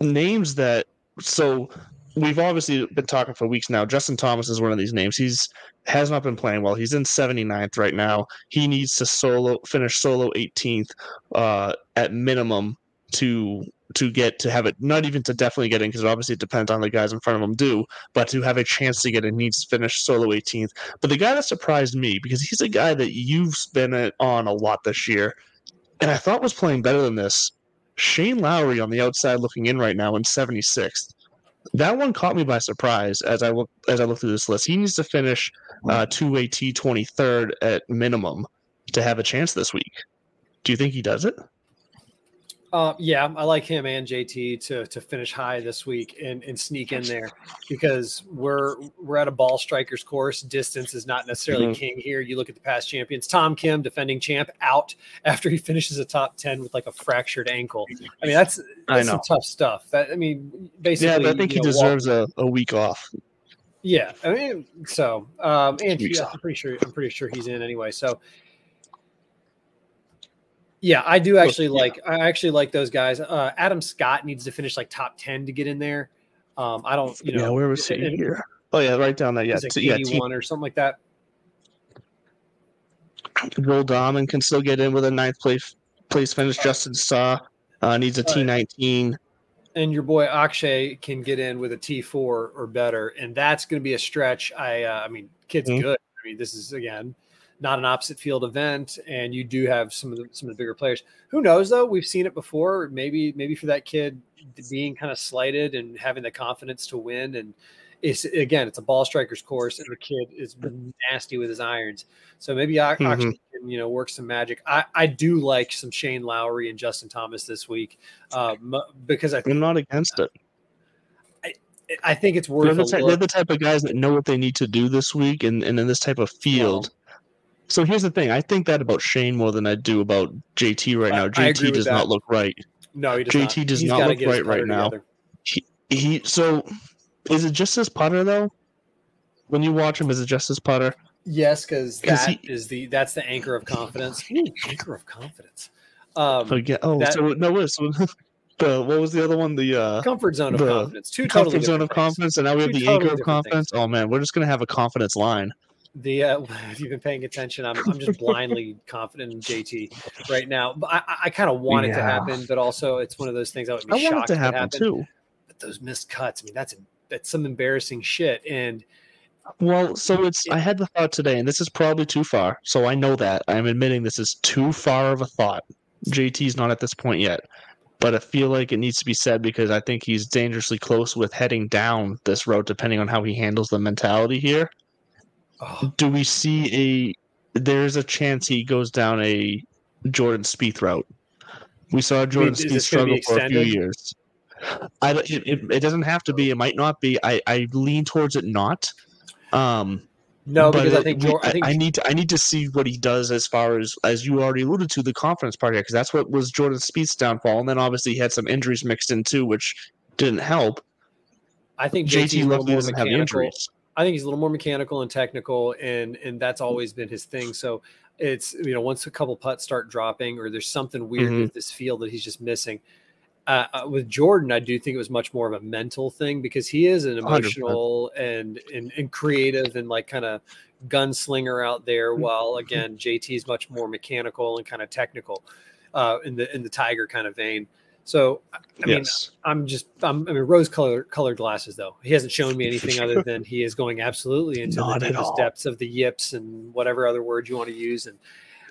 names that. So we've obviously been talking for weeks now. Justin Thomas is one of these names. He's has not been playing well. He's in 79th right now. He needs to solo finish solo 18th uh, at minimum to to get to have it not even to definitely get in because obviously it depends on the guys in front of him do but to have a chance to get in needs to finish solo 18th but the guy that surprised me because he's a guy that you've been on a lot this year and i thought was playing better than this shane lowry on the outside looking in right now in 76th that one caught me by surprise as i look as i look through this list. He needs to finish uh, 2at 23rd at minimum to have a chance this week. Do you think he does it Uh, yeah, I like him and JT to to finish high this week and, and sneak in there because we're we're at a ball strikers course. Distance is not necessarily Mhm. king here. You look at the past champions. Tom Kim, defending champ, out after he finishes a top ten with like a fractured ankle. I mean, that's, that's some tough stuff. That I mean, basically, yeah but i think he know, walk- deserves a, a week off Yeah, I mean, so um, and yeah. I'm pretty sure I'm pretty sure he's in anyway. So yeah, I do actually yeah. like I actually like those guys. Uh, Adam Scott needs to finish like top ten to get in there. Um, I don't, you know, yeah where was he it- here oh yeah right down there yeah is it yeah 81 or something like that. Joel Dahmen can still get in with a ninth place place finish. Justin Suh uh, needs a T nineteen. And your boy Akshay can get in with a T four or better, and that's going to be a stretch. I, uh, I mean, kid's Mhm. good. I mean, this is again not an opposite field event, and you do have some of the some of the bigger players. Who knows though? We've seen it before. Maybe maybe for that kid being kind of slighted and having the confidence to win, and it's again it's a ball strikers course, and the kid is nasty with his irons. So maybe Mhm. Akshay can you know work some magic. I I do like some Shane Lowry and Justin Thomas this week uh, because I I'm not against it. I think it's They're worth the, a type, they're the type of guys that know what they need to do this week, and, and in this type of field. So here's the thing: I think that about Shane more than I do about JT right I- now. I JT agree does that. not look right. No, he does JT not. does He's not look right right putter now. together. He so is it just his putter though? When you watch him, is it just his putter? Yes, because that he- is the that's the anchor of confidence. Anchor of confidence. Um, Again, oh, that- so no, what? So the what was the other one? The uh, comfort zone of the confidence. Two totally comfort zone of things. confidence, and now we have the totally anchor of different things. confidence. Oh man, we're just gonna have a confidence line. The uh, if you've been paying attention, I'm I'm just blindly confident in JT right now. But I, I- kind of want it to happen, but also it's one of those things I would be I want shocked it to happen too. But those missed cuts, I mean, that's that's some embarrassing shit. And Well, so it's I had the thought today, and this is probably too far. So I know that I'm admitting this is too far of a thought. JT's not at this point yet, but I feel like it needs to be said because I think he's dangerously close with heading down this road, depending on how he handles the mentality here. Oh, Do we see a? There's a chance he goes down a Jordan Spieth route. We saw Jordan is Spieth struggle for a few years. I it, it, doesn't have to be. It might not be. I, I lean towards it not. Um, no, because I think we- I think I need to I need to see what he does as far as as you already alluded to the confidence part because that's what was Jordan Spieth's downfall, and then obviously he had some injuries mixed in too, which didn't help. I think JT a luckily doesn't have mechanical. injuries. I think he's a little more mechanical and technical, and and that's always been his thing. So it's you know once a couple putts start dropping or there's something weird Mhm. with this field that he's just missing. Uh, uh, with Jordan, I do think it was much more of a mental thing because he is an 100%. emotional and and, and creative and like kind of gunslinger out there, Mm-hmm. while again JT is much more mechanical and kind of technical uh, in the in the Tiger kind of vein. So I mean, yes, I'm just I'm, I mean rose color colored glasses though. He hasn't shown me anything other than he is going absolutely into Not the depths of the yips and whatever other word you want to use. And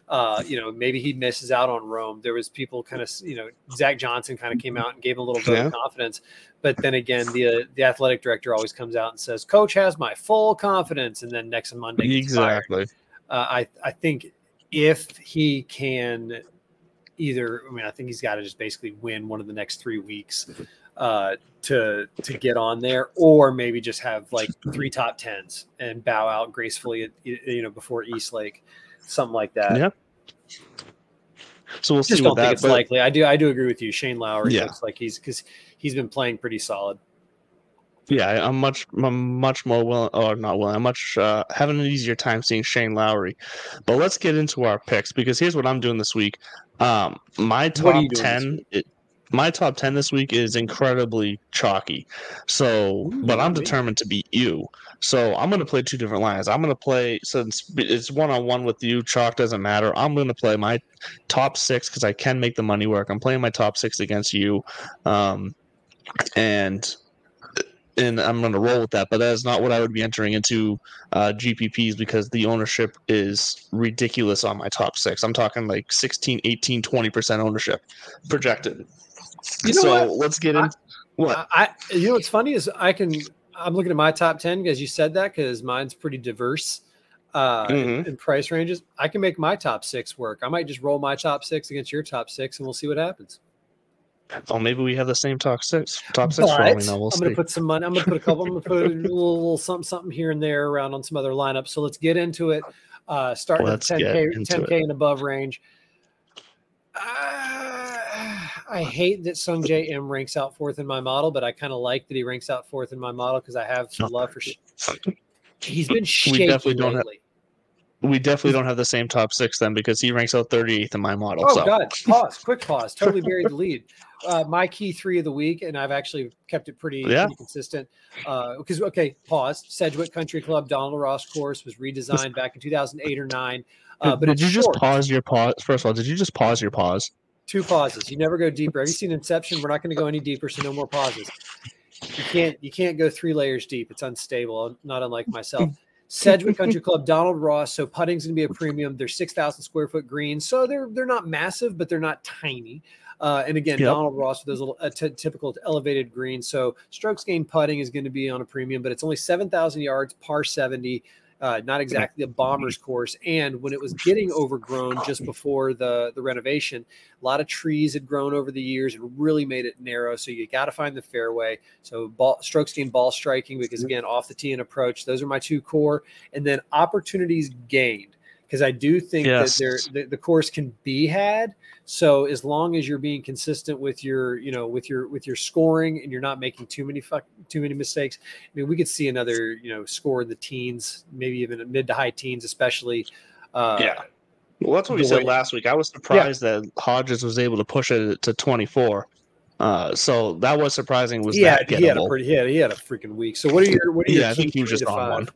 uh, you know, maybe he misses out on Rome. There was people kind of you know, Zach Johnson kind of came out and gave him a little vote Yeah. of confidence. But then again, the uh, the athletic director always comes out and says, Coach has my full confidence, and then next Monday exactly. uh, I I think if he can either, I mean, I think he's got to just basically win one of the next three weeks uh, to to get on there, or maybe just have like three top tens and bow out gracefully, at, you know, before East Lake, something like that. Yeah. So we'll Just see don't think that. it's but- likely. I do. I do agree with you. Shane Lowry Yeah. looks like he's because he's been playing pretty solid. Yeah, I'm much, I'm much more willing, or not willing. I'm much uh, having an easier time seeing Shane Lowry. But let's get into our picks because here's what I'm doing this week. Um, my top you doing this ten, it, my top ten this week is incredibly chalky. So, but I'm Ooh, determined to beat you. So I'm going to play two different lines. I'm going to play since it's one on one with you. Chalk doesn't matter. I'm going to play my top six because I can make the money work. I'm playing my top six against you, um, and and I'm going to roll with that. But that is not what I would be entering into uh, GPPs because the ownership is ridiculous on my top six. I'm talking like 16, 18, 20% ownership projected. You know so what? let's get in. what? I, I you know what's funny is I can I'm looking at my top ten because you said that because mine's pretty diverse uh, in- Mhm. in, price ranges. I can make my top six work. I might just roll my top six against your top six and we'll see what happens. Oh, maybe we have the same top six. Top six for all we. We'll I'm going to put some money. I'm going to put a couple. I'm going to put a little, little something, something here and there around on some other lineups. So let's get into it. Uh, starting Let's at 10k, 10k and above range. Uh, I hate that Sungjae Im ranks out fourth in my model, but I kind of like that he ranks out fourth in my model because I have some love for. Sh- He's been shaky definitely don't have- lately. We definitely don't have the same top six then because he ranks out 38th in my model. Oh so. God! Pause. Quick pause. Totally buried the lead. Uh, my key three of the week, and I've actually kept it pretty, Yeah. pretty consistent. Because okay, pause. Sedgwick Country Club Donald Ross course was redesigned back in 2008 or nine. Uh, but did you just short. pause your pause? First of all, did you just pause your pause? Two pauses. You never go deeper. Have you seen Inception? We're not going to go any deeper, so no more pauses. You can't. You can't go three layers deep. It's unstable. Not unlike myself. Sedgwick Country Club, Donald Ross. So putting's going to be a premium. They're six thousand square foot greens, so they're they're not massive, but they're not tiny. Uh, and again, Yep. Donald Ross with those little uh, t- typical elevated greens. So strokes gained putting is going to be on a premium, but it's only seven thousand yards, par seventy. Uh, not exactly a bomber's course. And when it was getting overgrown just before the the renovation, a lot of trees had grown over the years and really made it narrow. So you got to find the fairway. So ball strokes gained, ball striking, because again, off the tee and approach, those are my two core. And then opportunities gained, because I do think Yes. that there the, the course can be had. So as long as you're being consistent with your, you know, with your with your scoring and you're not making too many fuck too many mistakes. I mean, we could see another, you know, score in the teens, maybe even mid to high teens, especially. Uh, Yeah. Well, that's what we said last week. I was surprised that Hodges was able to push it to 24. Uh, so that was surprising. Was he that had, he had a pretty he had, he had a freaking week. So what are your what are your Yeah, I think he was just on five? one.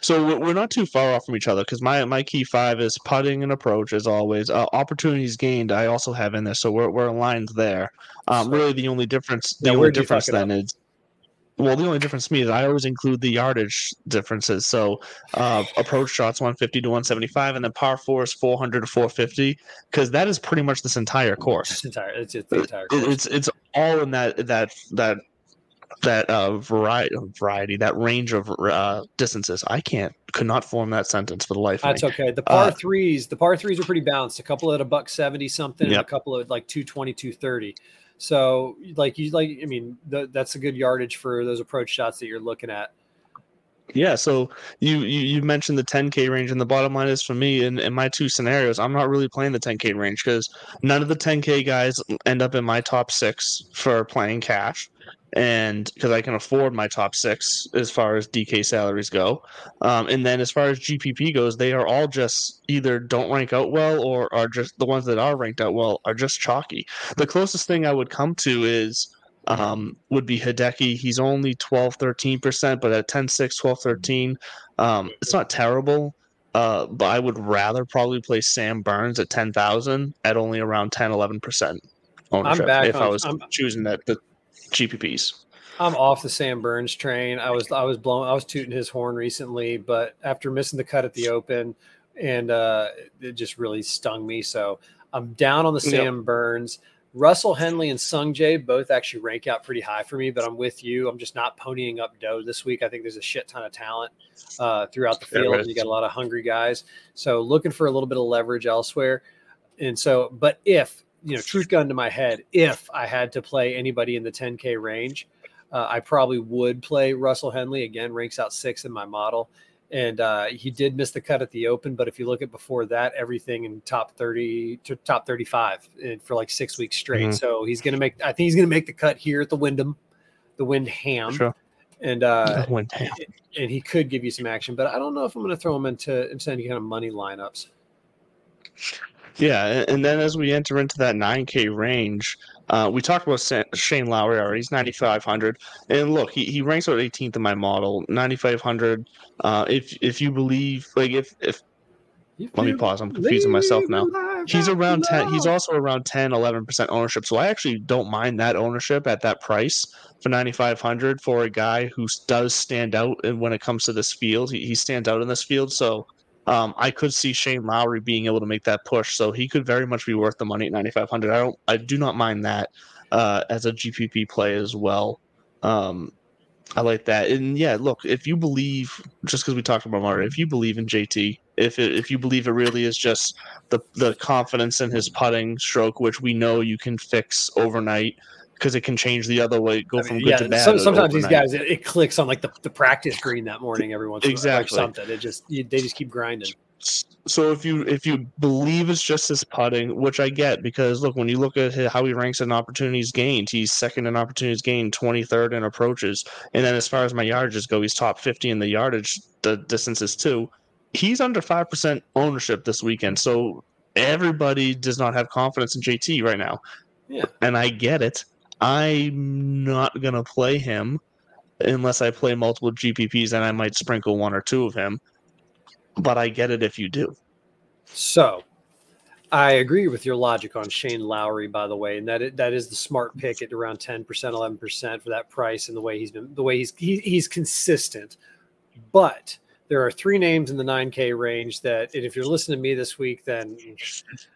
So we're- not too far off from each other because my, my key five is putting and approach as always. Uh, opportunities gained I also have in there, so we're we're aligned there. Um, really, the only difference the Now, only difference then is well, the only difference to me is I always include the yardage differences. So uh, approach shots 150 to 175, and then par four is 400 to 450 because that is pretty much this entire course. It's entire it's, it's the entire course. it's it's all in that that that that uh variety variety that range of uh distances i can't could not form that sentence for the life of me. That's me okay. The par Uh, threes, the par threes are pretty balanced. A couple at a buck 70 something, and a couple at like 220, 230. So like you like I mean, th- that's a good yardage for those approach shots that you're looking at. yeah so you, you you mentioned the 10k range and the bottom line is for me in, in my two scenarios i'm not really playing the 10k range because none of the 10k guys end up in my top six for playing cash and because I can afford my top six as far as DK salaries go. Um, and then as far as GPP goes, they are all just either don't rank out well or are just the ones that are ranked out well are just chalky. The closest thing I would come to is um, would be Hideki. He's only 12, 13%, but at 10, 6, 12, 13, um, it's not terrible. Uh, but I would rather probably play Sam Burns at 10,000 at only around 10, 11% ownership if I was I'm- choosing that the GPPs. I'm off the Sam Burns train. I was I was blowing I was tooting his horn recently, but after missing the cut at the Open, and uh, it just really stung me. So I'm down on the Yep. Sam Burns. Russell Henley and Sung Jae both actually rank out pretty high for me, but I'm with you. I'm just not ponying up dough this week. I think there's a shit ton of talent uh, throughout the field. is. You got a lot of hungry guys. So looking for a little bit of leverage elsewhere. And so, but if you know, truth gun to my head, if I had to play anybody in the 10K range, uh, I probably would play Russell Henley again. Ranks out six in my model, and uh, he did miss the cut at the Open. But if you look at before that, everything in top thirty to top thirty-five eh, for like six weeks straight. Mhm. So he's gonna make. I think he's gonna make the cut here at the Wyndham, the Windham, Sure. and uh, and he could give you some action. But I don't know if I'm gonna throw him into into any kind of money lineups. Yeah, and then as we enter into that 9K range, uh, we talked about Shane Lowry already. He's 9,500, and look, he, he ranks out 18th in my model, 9,500. Uh, if if you believe, like if if let me pause, I'm confusing myself now. He's around 10. He's also around 10, 11% ownership. So I actually don't mind that ownership at that price for 9,500 for a guy who does stand out when it comes to this field. He, he stands out in this field. So um, I could see Shane Lowry being able to make that push. So he could very much be worth the money at 9,500. I don't, I do not mind that uh, as a GPP play as well. Um, I like that. And yeah, look, if you believe, just because we talked about Mario, if you believe in JT, if it, if you believe it really is just the the confidence in his putting stroke, which we know you can fix overnight because it can change the other way, go I from mean, good yeah, to bad. so- sometimes these guys it, it clicks on like the, the practice green that morning every once in a while, Exactly. or something. It just you, they just keep grinding. So if you if you believe it's just his putting, which I get because look when you look at how he ranks in opportunities gained, he's second in opportunities gained, twenty third in approaches, and then as far as my yardages go, he's top fifty in the yardage the distances too. He's under five percent ownership this weekend, so everybody does not have confidence in JT right now. Yeah. and I get it. I'm not gonna play him unless I play multiple GPPs, and I might sprinkle one or two of him but I get it if you do. So I agree with your logic on Shane Lowry, by the way, and that it, that is the smart pick at around ten percent, eleven percent for that price, and the way he's been, the way he's he, he's consistent. But there are three names in the nine K range that, and if you're listening to me this week, then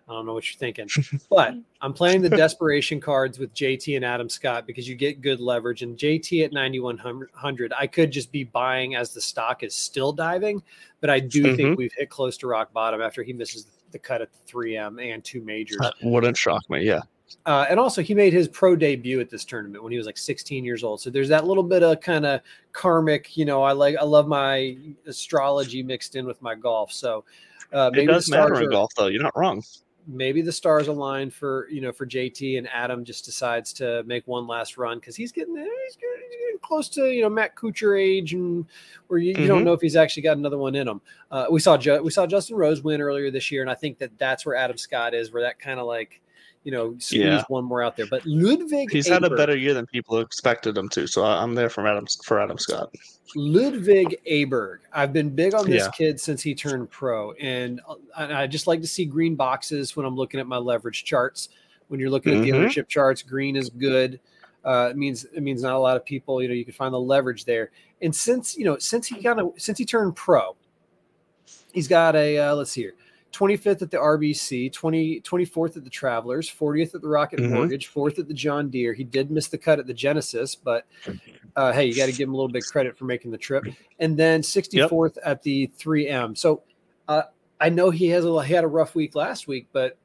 I don't know what you're thinking. But I'm playing the desperation cards with JT and Adam Scott because you get good leverage, and JT at 9100, I could just be buying as the stock is still diving, but I do think mm-hmm. we've hit close to rock bottom after he misses the cut at the 3M and two majors. That wouldn't shock me. Yeah. Uh, and also, he made his pro debut at this tournament when he was like 16 years old. So there's that little bit of kind of karmic, you know. I like, I love my astrology mixed in with my golf. So uh, It does matter in are, golf, though. You're not wrong. maybe the stars align for you know for JT and Adam just decides to make one last run because he's getting he's getting, he's getting close to you know Matt Kuchar age and where you, you don't Mhm. know if he's actually got another one in him. Uh, we saw Ju- we saw Justin Rose win earlier this year, and I think that that's where Adam Scott is, where that kind of like you know squeeze Yeah. one more out there. But Ludvig He's had a better year than people expected him to. So I'm there for Adam for Adam Scott. Ludvig Aberg. I've been big on this Yeah. kid since he turned pro, and I, just like to see green boxes when I'm looking at my leverage charts. When you're looking at the Mhm. ownership charts, green is good. Uh, it means it means not a lot of people. You know, you can find the leverage there. And since you know, since he kind of since he turned pro, he's got a uh, let's see here. 25th at the RBC, 20, 24th at the Travelers, 40th at the Rocket Mhm. Mortgage, 4th at the John Deere. He did miss the cut at the Genesis, but uh, hey, you got to give him a little bit credit for making the trip. And then 64th at the 3M. So uh, I know he has a he had a rough week last week, but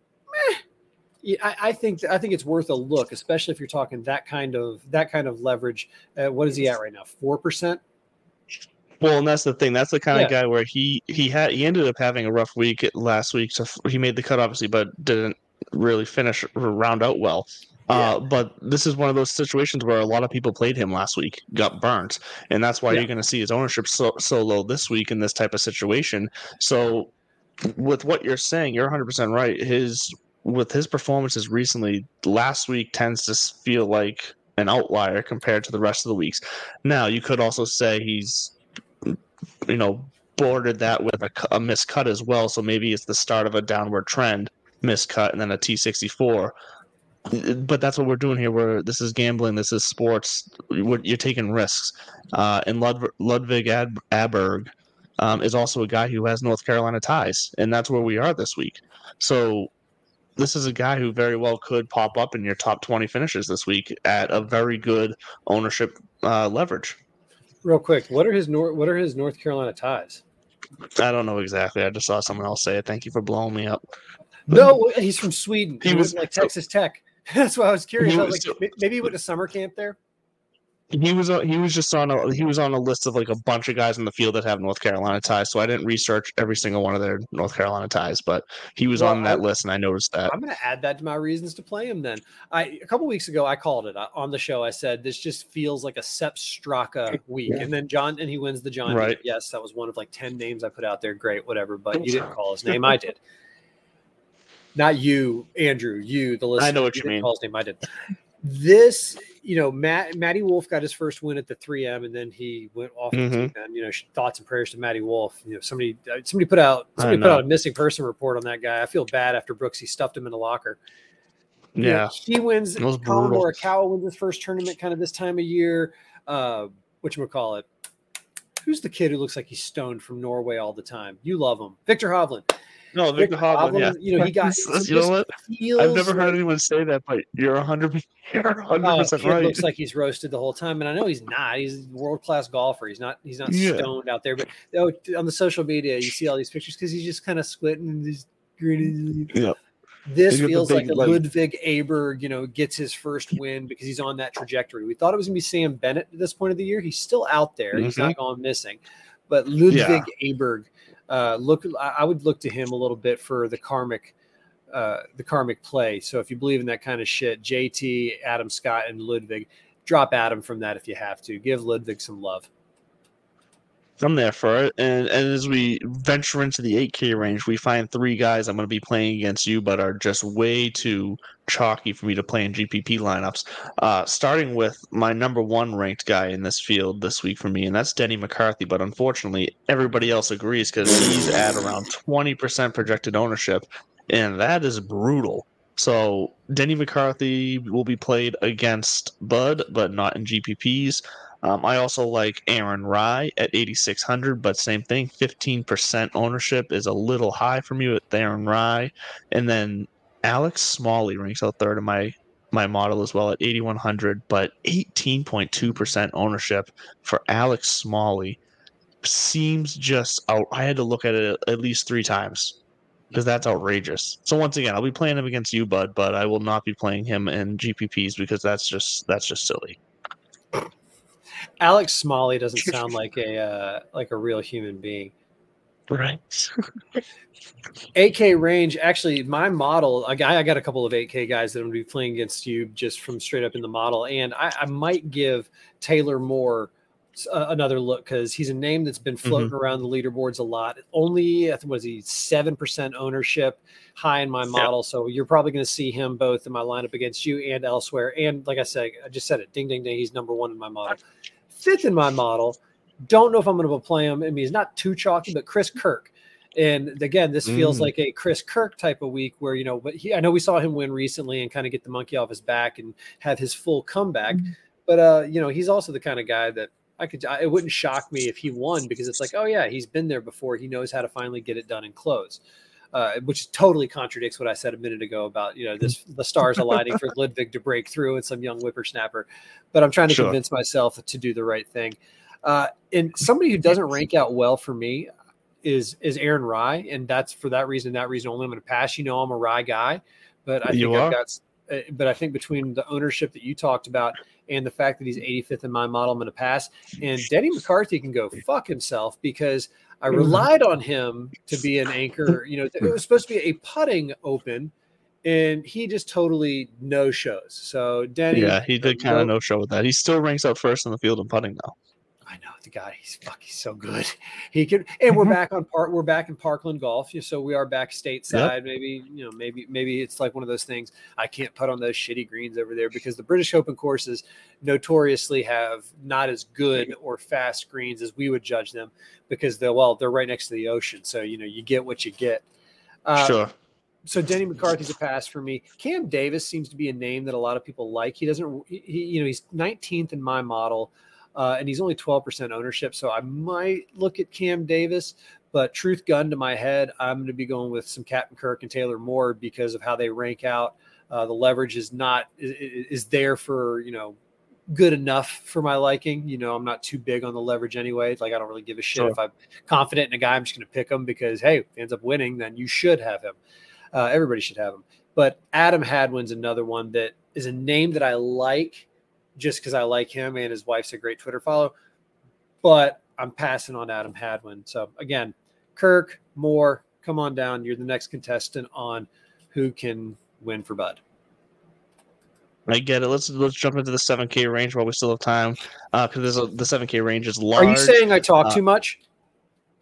meh, I, I think I think it's worth a look, especially if you're talking that kind of that kind of leverage. Uh, what is he at right now? Four percent. Well, and that's the thing. That's the kind Yeah. of guy where he he had he ended up having a rough week last week. So he made the cut obviously, but didn't really finish or round out well. Uh, but this is one of those situations where a lot of people played him last week, got burnt, and that's why Yeah. you're going to see his ownership so so low this week in this type of situation. So, with what you're saying, you're 100 percent right. His with his performances recently, last week tends to feel like an outlier compared to the rest of the weeks. Now, you could also say he's, you know, bordered that with a, a miscut as well. So maybe it's the start of a downward trend, miscut, and then a T64 but that's what we're doing here. Where this is gambling, this is sports. You're taking risks. Uh, and Lud- Ludvig Ad- Aberg um, is also a guy who has North Carolina ties, and that's where we are this week. So this is a guy who very well could pop up in your top 20 finishes this week at a very good ownership uh, leverage. Real quick, what are his North what are his North Carolina ties? I don't know exactly. I just saw someone else say it. Thank you for blowing me up. No, he's from Sweden. He He, was- was like Texas Tech. That's why I was curious. He I was was- like, may- maybe he went to summer camp there. He was on- he was just on a he was on a list of like a bunch of guys in the field that have North Carolina ties. So I didn't research every single one of their North Carolina ties, but he was Well, on that I- list, and I noticed that. I'm going to add that to my reasons to play him. Then I a couple weeks ago I called it I- on the show. I said this just feels like a Sepp Straka week, and then John and he wins the John. Right. Yes, that was one of like ten names I put out there. Great, whatever. But you didn't call his name. I did. Not you, Andrew. You, the listener. I know what you didn't mean. Call his name. I did. This, you know, Matt Matty Wolff got his first win at the 3M, and then he went off. the Mhm. 2M. You know, thoughts and prayers to Matty Wolff. You know, somebody uh, somebody put out somebody put out a missing person report on that guy. I feel bad after Brooksy stuffed him in the locker. You know, Yeah, he wins. Colin. Morikawa wins his first tournament kind of this time of year. Uh, what you call it? Who's the kid who looks like he's stoned from Norway all the time? You love him, Viktor Hovland. No, Viktor Hovland. Yeah, You know he got. you know what? I've never heard like- anyone say that, but you're hundred you're oh, hundred Oh, percent kid right. looks like he's roasted the whole time, and I know he's not. He's a world class golfer. He's not. He's not Yeah. stoned out there. But oh, on the social media, you see all these pictures because he's just kind of squinting and just grinning. Yeah. This He's feels like a leg. Ludvig Aberg, you know, gets his first win because he's on that trajectory. We thought it was going to be Sam Bennett at this point of the year. He's still out there. He's not mm-hmm. gone missing. But Ludvig Aberg, uh, look, I would look to him a little bit for the karmic, uh, the karmic play. So if you believe in that kind of shit, JT, Adam Scott, and Ludvig, drop Adam from that if you have to. Give Ludvig some love. I'm there for it. And and as we venture into the 8K range, we find three guys I'm going to be playing against you, but are just way too chalky for me to play in GPP lineups. Uh, starting with my number one ranked guy in this field this week for me, and that's Denny McCarthy. But unfortunately, everybody else agrees because he's at around 20% projected ownership, and that is brutal. So Denny McCarthy will be played against Bud, but not in GPPs. Um, I also like Aaron Rai at 8,600, but same thing, 15% ownership is a little high for me with Aaron Rai. And then Alex Smalley ranks out third in my my model as well at 8,100, but 18.2% ownership for Alex Smalley seems just out. I had to look at it at least three times because that's outrageous. So once again, I'll be playing him against you, Bud, but I will not be playing him in GPPs because that's just that's just silly. Alex Smalley doesn't sound like a uh, like a real human being. Right. 8K range, actually, my model, I got, I got a couple of 8K guys that I'm going to be playing against you just from straight up in the model. And I, I might give Taylor Moore uh, another look because he's a name that's been floating around the leaderboards a lot. Only, I think, was he 7% ownership high in my model. So you're probably going to see him both in my lineup against you and elsewhere. And like I said, I just said it ding, ding, ding. He's number one in my model. Fifth in my model. Don't know if I'm going to play him. I mean, he's not too chalky, but Chris Kirk. And again, this feels Mm. like a Chris Kirk type of week where, you know, but he, I know we saw him win recently and kind of get the monkey off his back and have his full comeback. But, uh, you know, he's also the kind of guy that I could, I, it wouldn't shock me if he won because it's like, oh, yeah, he's been there before. He knows how to finally get it done and close. Uh, which totally contradicts what I said a minute ago about you know this the stars aligning for Ludvig to break through and some young whippersnapper, but I'm trying to Sure. convince myself to do the right thing. Uh, and somebody who doesn't rank out well for me is is Aaron Rai, and that's for that reason, that reason only. I'm going to pass. You know, I'm a Rai guy, but I You think I've got. uh, But I think between the ownership that you talked about and the fact that he's 85th in my model, I'm going to pass. And Denny McCarthy can go fuck himself because I Mm-hmm. relied on him to be an anchor. You know, it was supposed to be a putting open, and he just totally no shows. So Denny, Yeah, he did kind of no show with that. He still ranks out first in the field in putting though. I know the guy. He's fuck. He's so good. He can, and we're back on part. We're back in Parkland Golf, so we are back stateside. Maybe you know, maybe maybe it's like one of those things. I can't put on those shitty greens over there because the British Open courses notoriously have not as good or fast greens as we would judge them because they're well, they're right next to the ocean, so you know you get what you get. Uh, sure. so Denny McCarthy's a pass for me. Cam Davis seems to be a name that a lot of people like. He doesn't, he- you know, he's 19th in my model, uh, and he's only 12% ownership. So I might look at Cam Davis, but truth gun to my head, I'm going to be going with some Captain Kirk and Taylor Moore because of how they rank out. Uh, the leverage is not is, is there for you know good enough for my liking. You know, I'm not too big on the leverage anyway. Like I don't really give a shit Sure. if I'm confident in a guy. I'm just going to pick him because hey, if he ends up winning, then you should have him. Uh, everybody should have him. But Adam Hadwin's another one that is a name that I like, just because I like him and his wife's a great Twitter follow. But I'm passing on Adam Hadwin. So again, Kirk Moore, come on down. You're the next contestant on who can win for Bud. I get it. Let's let's jump into the seven K range while we still have time, because uh, the seven K range is large. Are you saying I talk uh, too much?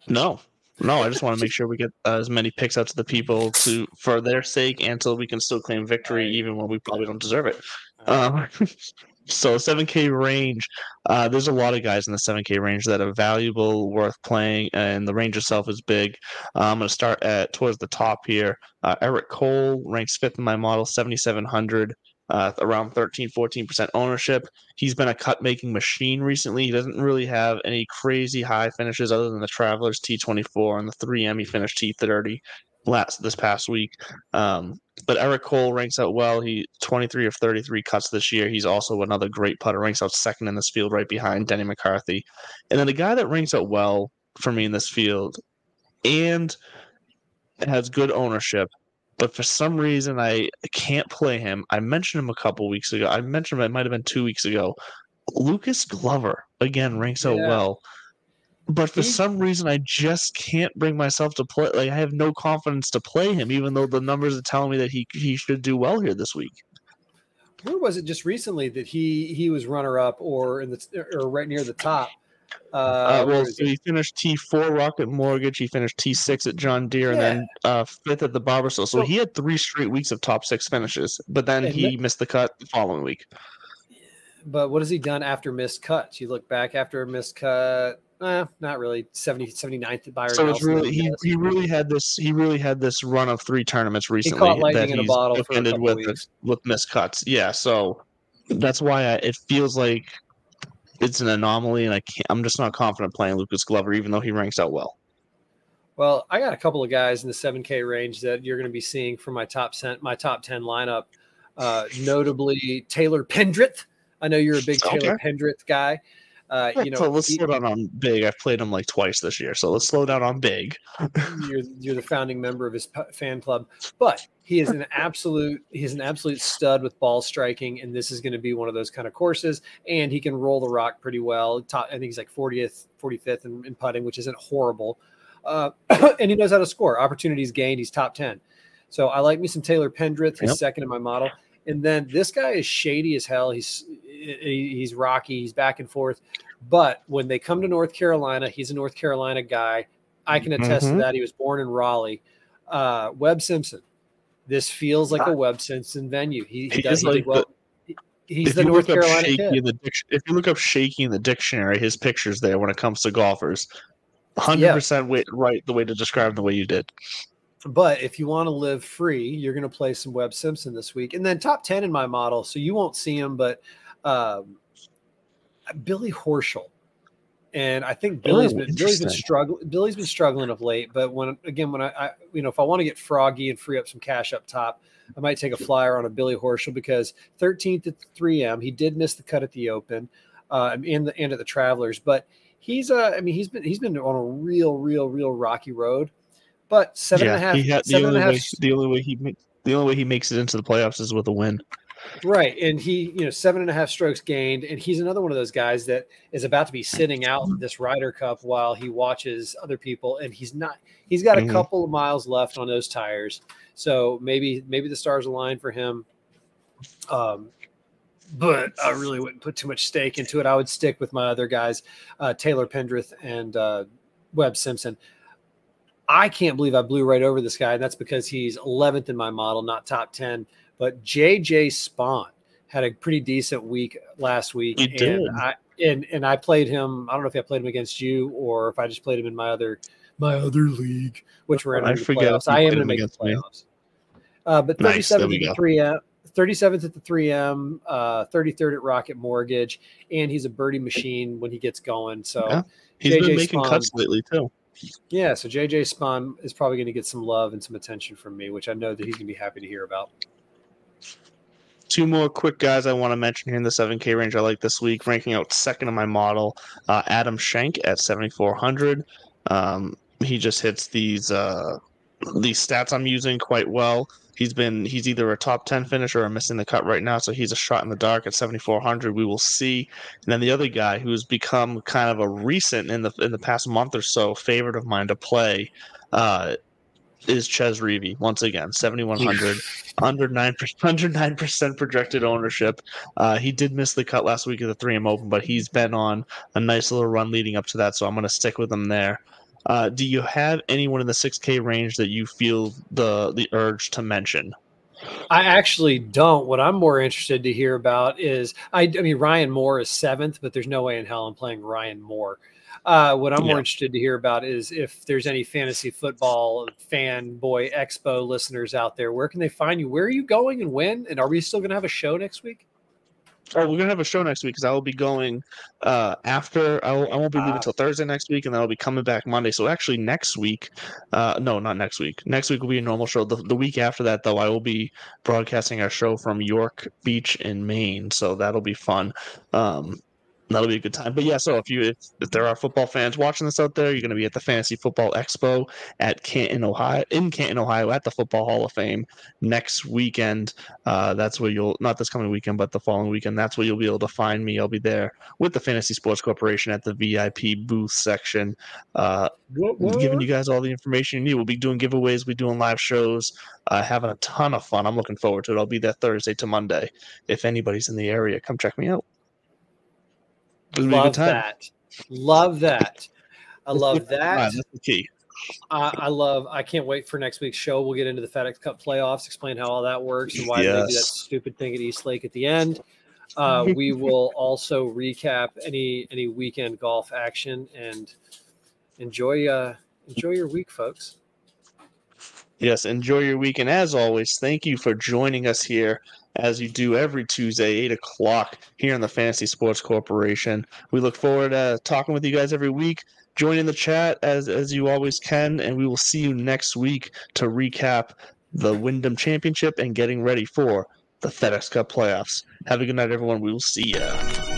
No, no. I just want to make sure we get uh, as many picks out to the people to for their sake, and so we can still claim victory, even when we probably don't deserve it. Um, so 7K range, uh, there's a lot of guys in the 7K range that are valuable, worth playing, and the range itself is big. Uh, I'm going to start at towards the top here. Uh, Eric Cole ranks fifth in my model, 7,700. Uh, around 13 14% ownership. He's been a cut making machine recently. He doesn't really have any crazy high finishes other than the Travelers T24 and the 3M he finished T30 last this past week. Um, but Eric Cole ranks out well. He 23 of 33 cuts this year. He's also another great putter. Ranks out second in this field, right behind Denny McCarthy. And then the guy that ranks out well for me in this field, and has good ownership, but for some reason I can't play him. I mentioned him a couple weeks ago. I mentioned him. It might have been two weeks ago. Lucas Glover again ranks out Yeah. well. But for He- some reason, I just can't bring myself to play. Like I have no confidence to play him, even though the numbers are telling me that he he should do well here this week. Where was it just recently that he he was runner up or in the or right near the top? Uh, Uh, well, so he? he finished T four Rocket Mortgage. He finished T six at John Deere, and then uh, fifth at the Barbasol. So So- he had three straight weeks of top six finishes. But then And he missed the cut the following week. but what has he done after missed cuts? You look back after a missed cut, eh, not really 70, 79th at Byron So it's Nelson. really he, he really had this he really had this run of three tournaments recently that in a he's offended with weeks. with missed cuts. Yeah, so that's why I, it feels like it's an anomaly, and I can't. I'm just not confident playing Lucas Glover, even though he ranks out well. Well, I got a couple of guys in the 7K range that you're going to be seeing from my top cent, my top 10 lineup. Uh, notably Taylor Pendrith. I know you're a big Taylor Pendrith guy. Uh, you know, so let's he- slow down on big. I've played him like twice this year, so let's slow down on big. you're you're the founding member of his p- fan club, but he is an absolute he's an absolute stud with ball striking, and this is going to be one of those kind of courses. And he can roll the rock pretty well. Top, I think he's like 40th, 45th in, in putting, which isn't horrible. Uh, and he knows how to score. Opportunities gained. He's top 10. So I like me some Taylor Pendrith. He's Yep. second in my model. And then this guy is shady as hell. He's he's rocky. He's back and forth. But when they come to North Carolina, he's a North Carolina guy. I can attest Mhm. to that. He was born in Raleigh. Uh, Webb Simpson. This feels like a Webb Simpson venue. He, he He does like well. He- He's if the you North look up Carolina kid. in the if you look up shaky in the dictionary, his pictures there when it comes to golfers, hundred percent right the way to describe him the way you did. But if you want to live free, you're going to play some Webb Simpson this week, and then top ten in my model. So you won't see him, but um, Billy Horschel, and I think Billy's Oh, been Billy's been struggling. Billy's been struggling of late. But when again, when I, I you know if I want to get froggy and free up some cash up top, I might take a flyer on a Billy Horschel because 13th at the 3M, he did miss the cut at the Open, uh, and the and at the Travelers, but. He's uh, I mean, he's been he's been on a real, real, real rocky road, but seven and a half, he had, the seven and only a half way the only way he makes the only way he makes it into the playoffs is with a win. Right. And he, you know, seven and a half strokes gained. And he's another one of those guys that is about to be sitting out this Ryder Cup while he watches other people. And he's not, he's got a Mhm. couple of miles left on those tires. So maybe, maybe the stars align for him. Um, but I really wouldn't put too much stake into it. I would stick with my other guys, uh, Taylor Pendrith and uh, Webb Simpson. I can't believe I blew right over this guy. And that's because he's 11th in my model, not top 10. But JJ Spaun had a pretty decent week last week. He and did. I and and I played him. I don't know if I played him against you or if I just played him in my other my other league, which we're in I forget playoffs. I am played going to him make the playoffs. Uh, but 37th we at the 3M, 37th at the 3M, uh, 33rd at Rocket Mortgage, and he's a birdie machine when he gets going. So Yeah. He's JJ been making Spawn. cuts lately too. Yeah, so JJ Spaun is probably going to get some love and some attention from me, which I know that he's going to be happy to hear about. Two more quick guys I want to mention here in the 7K range I like this week, ranking out second in my model. Uh, Adam Schenk at 7,400. Um, he just hits these uh, the stats I'm using quite well. He's been he's either a top ten finisher or missing the cut right now, so he's a shot in the dark at 7400. We will see. And then the other guy who's become kind of a recent in the in the past month or so favorite of mine to play uh, is Chez Reavie once again 7100 under 9 under 9% projected ownership. Uh, he did miss the cut last week of the 3M Open, but he's been on a nice little run leading up to that, so I'm going to stick with him there. Uh, do you have anyone in the 6K range that you feel the the urge to mention? I actually don't. What I'm more interested to hear about is I, I mean Ryan Moore is seventh, but there's no way in hell I'm playing Ryan Moore. Uh, what I'm Yeah. more interested to hear about is if there's any fantasy football fanboy expo listeners out there. Where can they find you? Where are you going and when? And are we still going to have a show next week? Oh, we're gonna have a show next week because I will be going uh, after. I, will, I won't be leaving Ah. until Thursday next week, and then I'll be coming back Monday. So actually, next week, uh, no, not next week. Next week will be a normal show. The, the week after that, though, I will be broadcasting our show from York Beach in Maine. So that'll be fun. Um, that'll be a good time. But yeah, so if you if, there are football fans watching this out there, you're going to be at the Fantasy Football Expo at Canton, Ohio, in Canton, Ohio, at the Football Hall of Fame next weekend. Uh, that's where you'll not this coming weekend, but the following weekend. That's where you'll be able to find me. I'll be there with the Fantasy Sports Corporation at the VIP booth section, uh, giving you guys all the information you need. We'll be doing giveaways, we'll be doing live shows, uh, having a ton of fun. I'm looking forward to it. I'll be there Thursday to Monday. If anybody's in the area, come check me out. It'll be a good Love time. that. Love that. I love that. that's the key. I, I love. I can't wait for next week's show. We'll get into the FedEx Cup playoffs, explain how all that works, and why they do that stupid thing at East Lake at the end. Uh, we will also recap any any weekend golf action and enjoy uh, enjoy your week, folks. Yes, enjoy your week. And as always, thank you for joining us here as you do every Tuesday, 8 o'clock here on the Fantasy Sports Corporation. We look forward to talking with you guys every week. Join in the chat as, as you always can, and we will see you next week to recap the Wyndham Championship and getting ready for the FedEx Cup playoffs. Have a good night, everyone. We will see ya.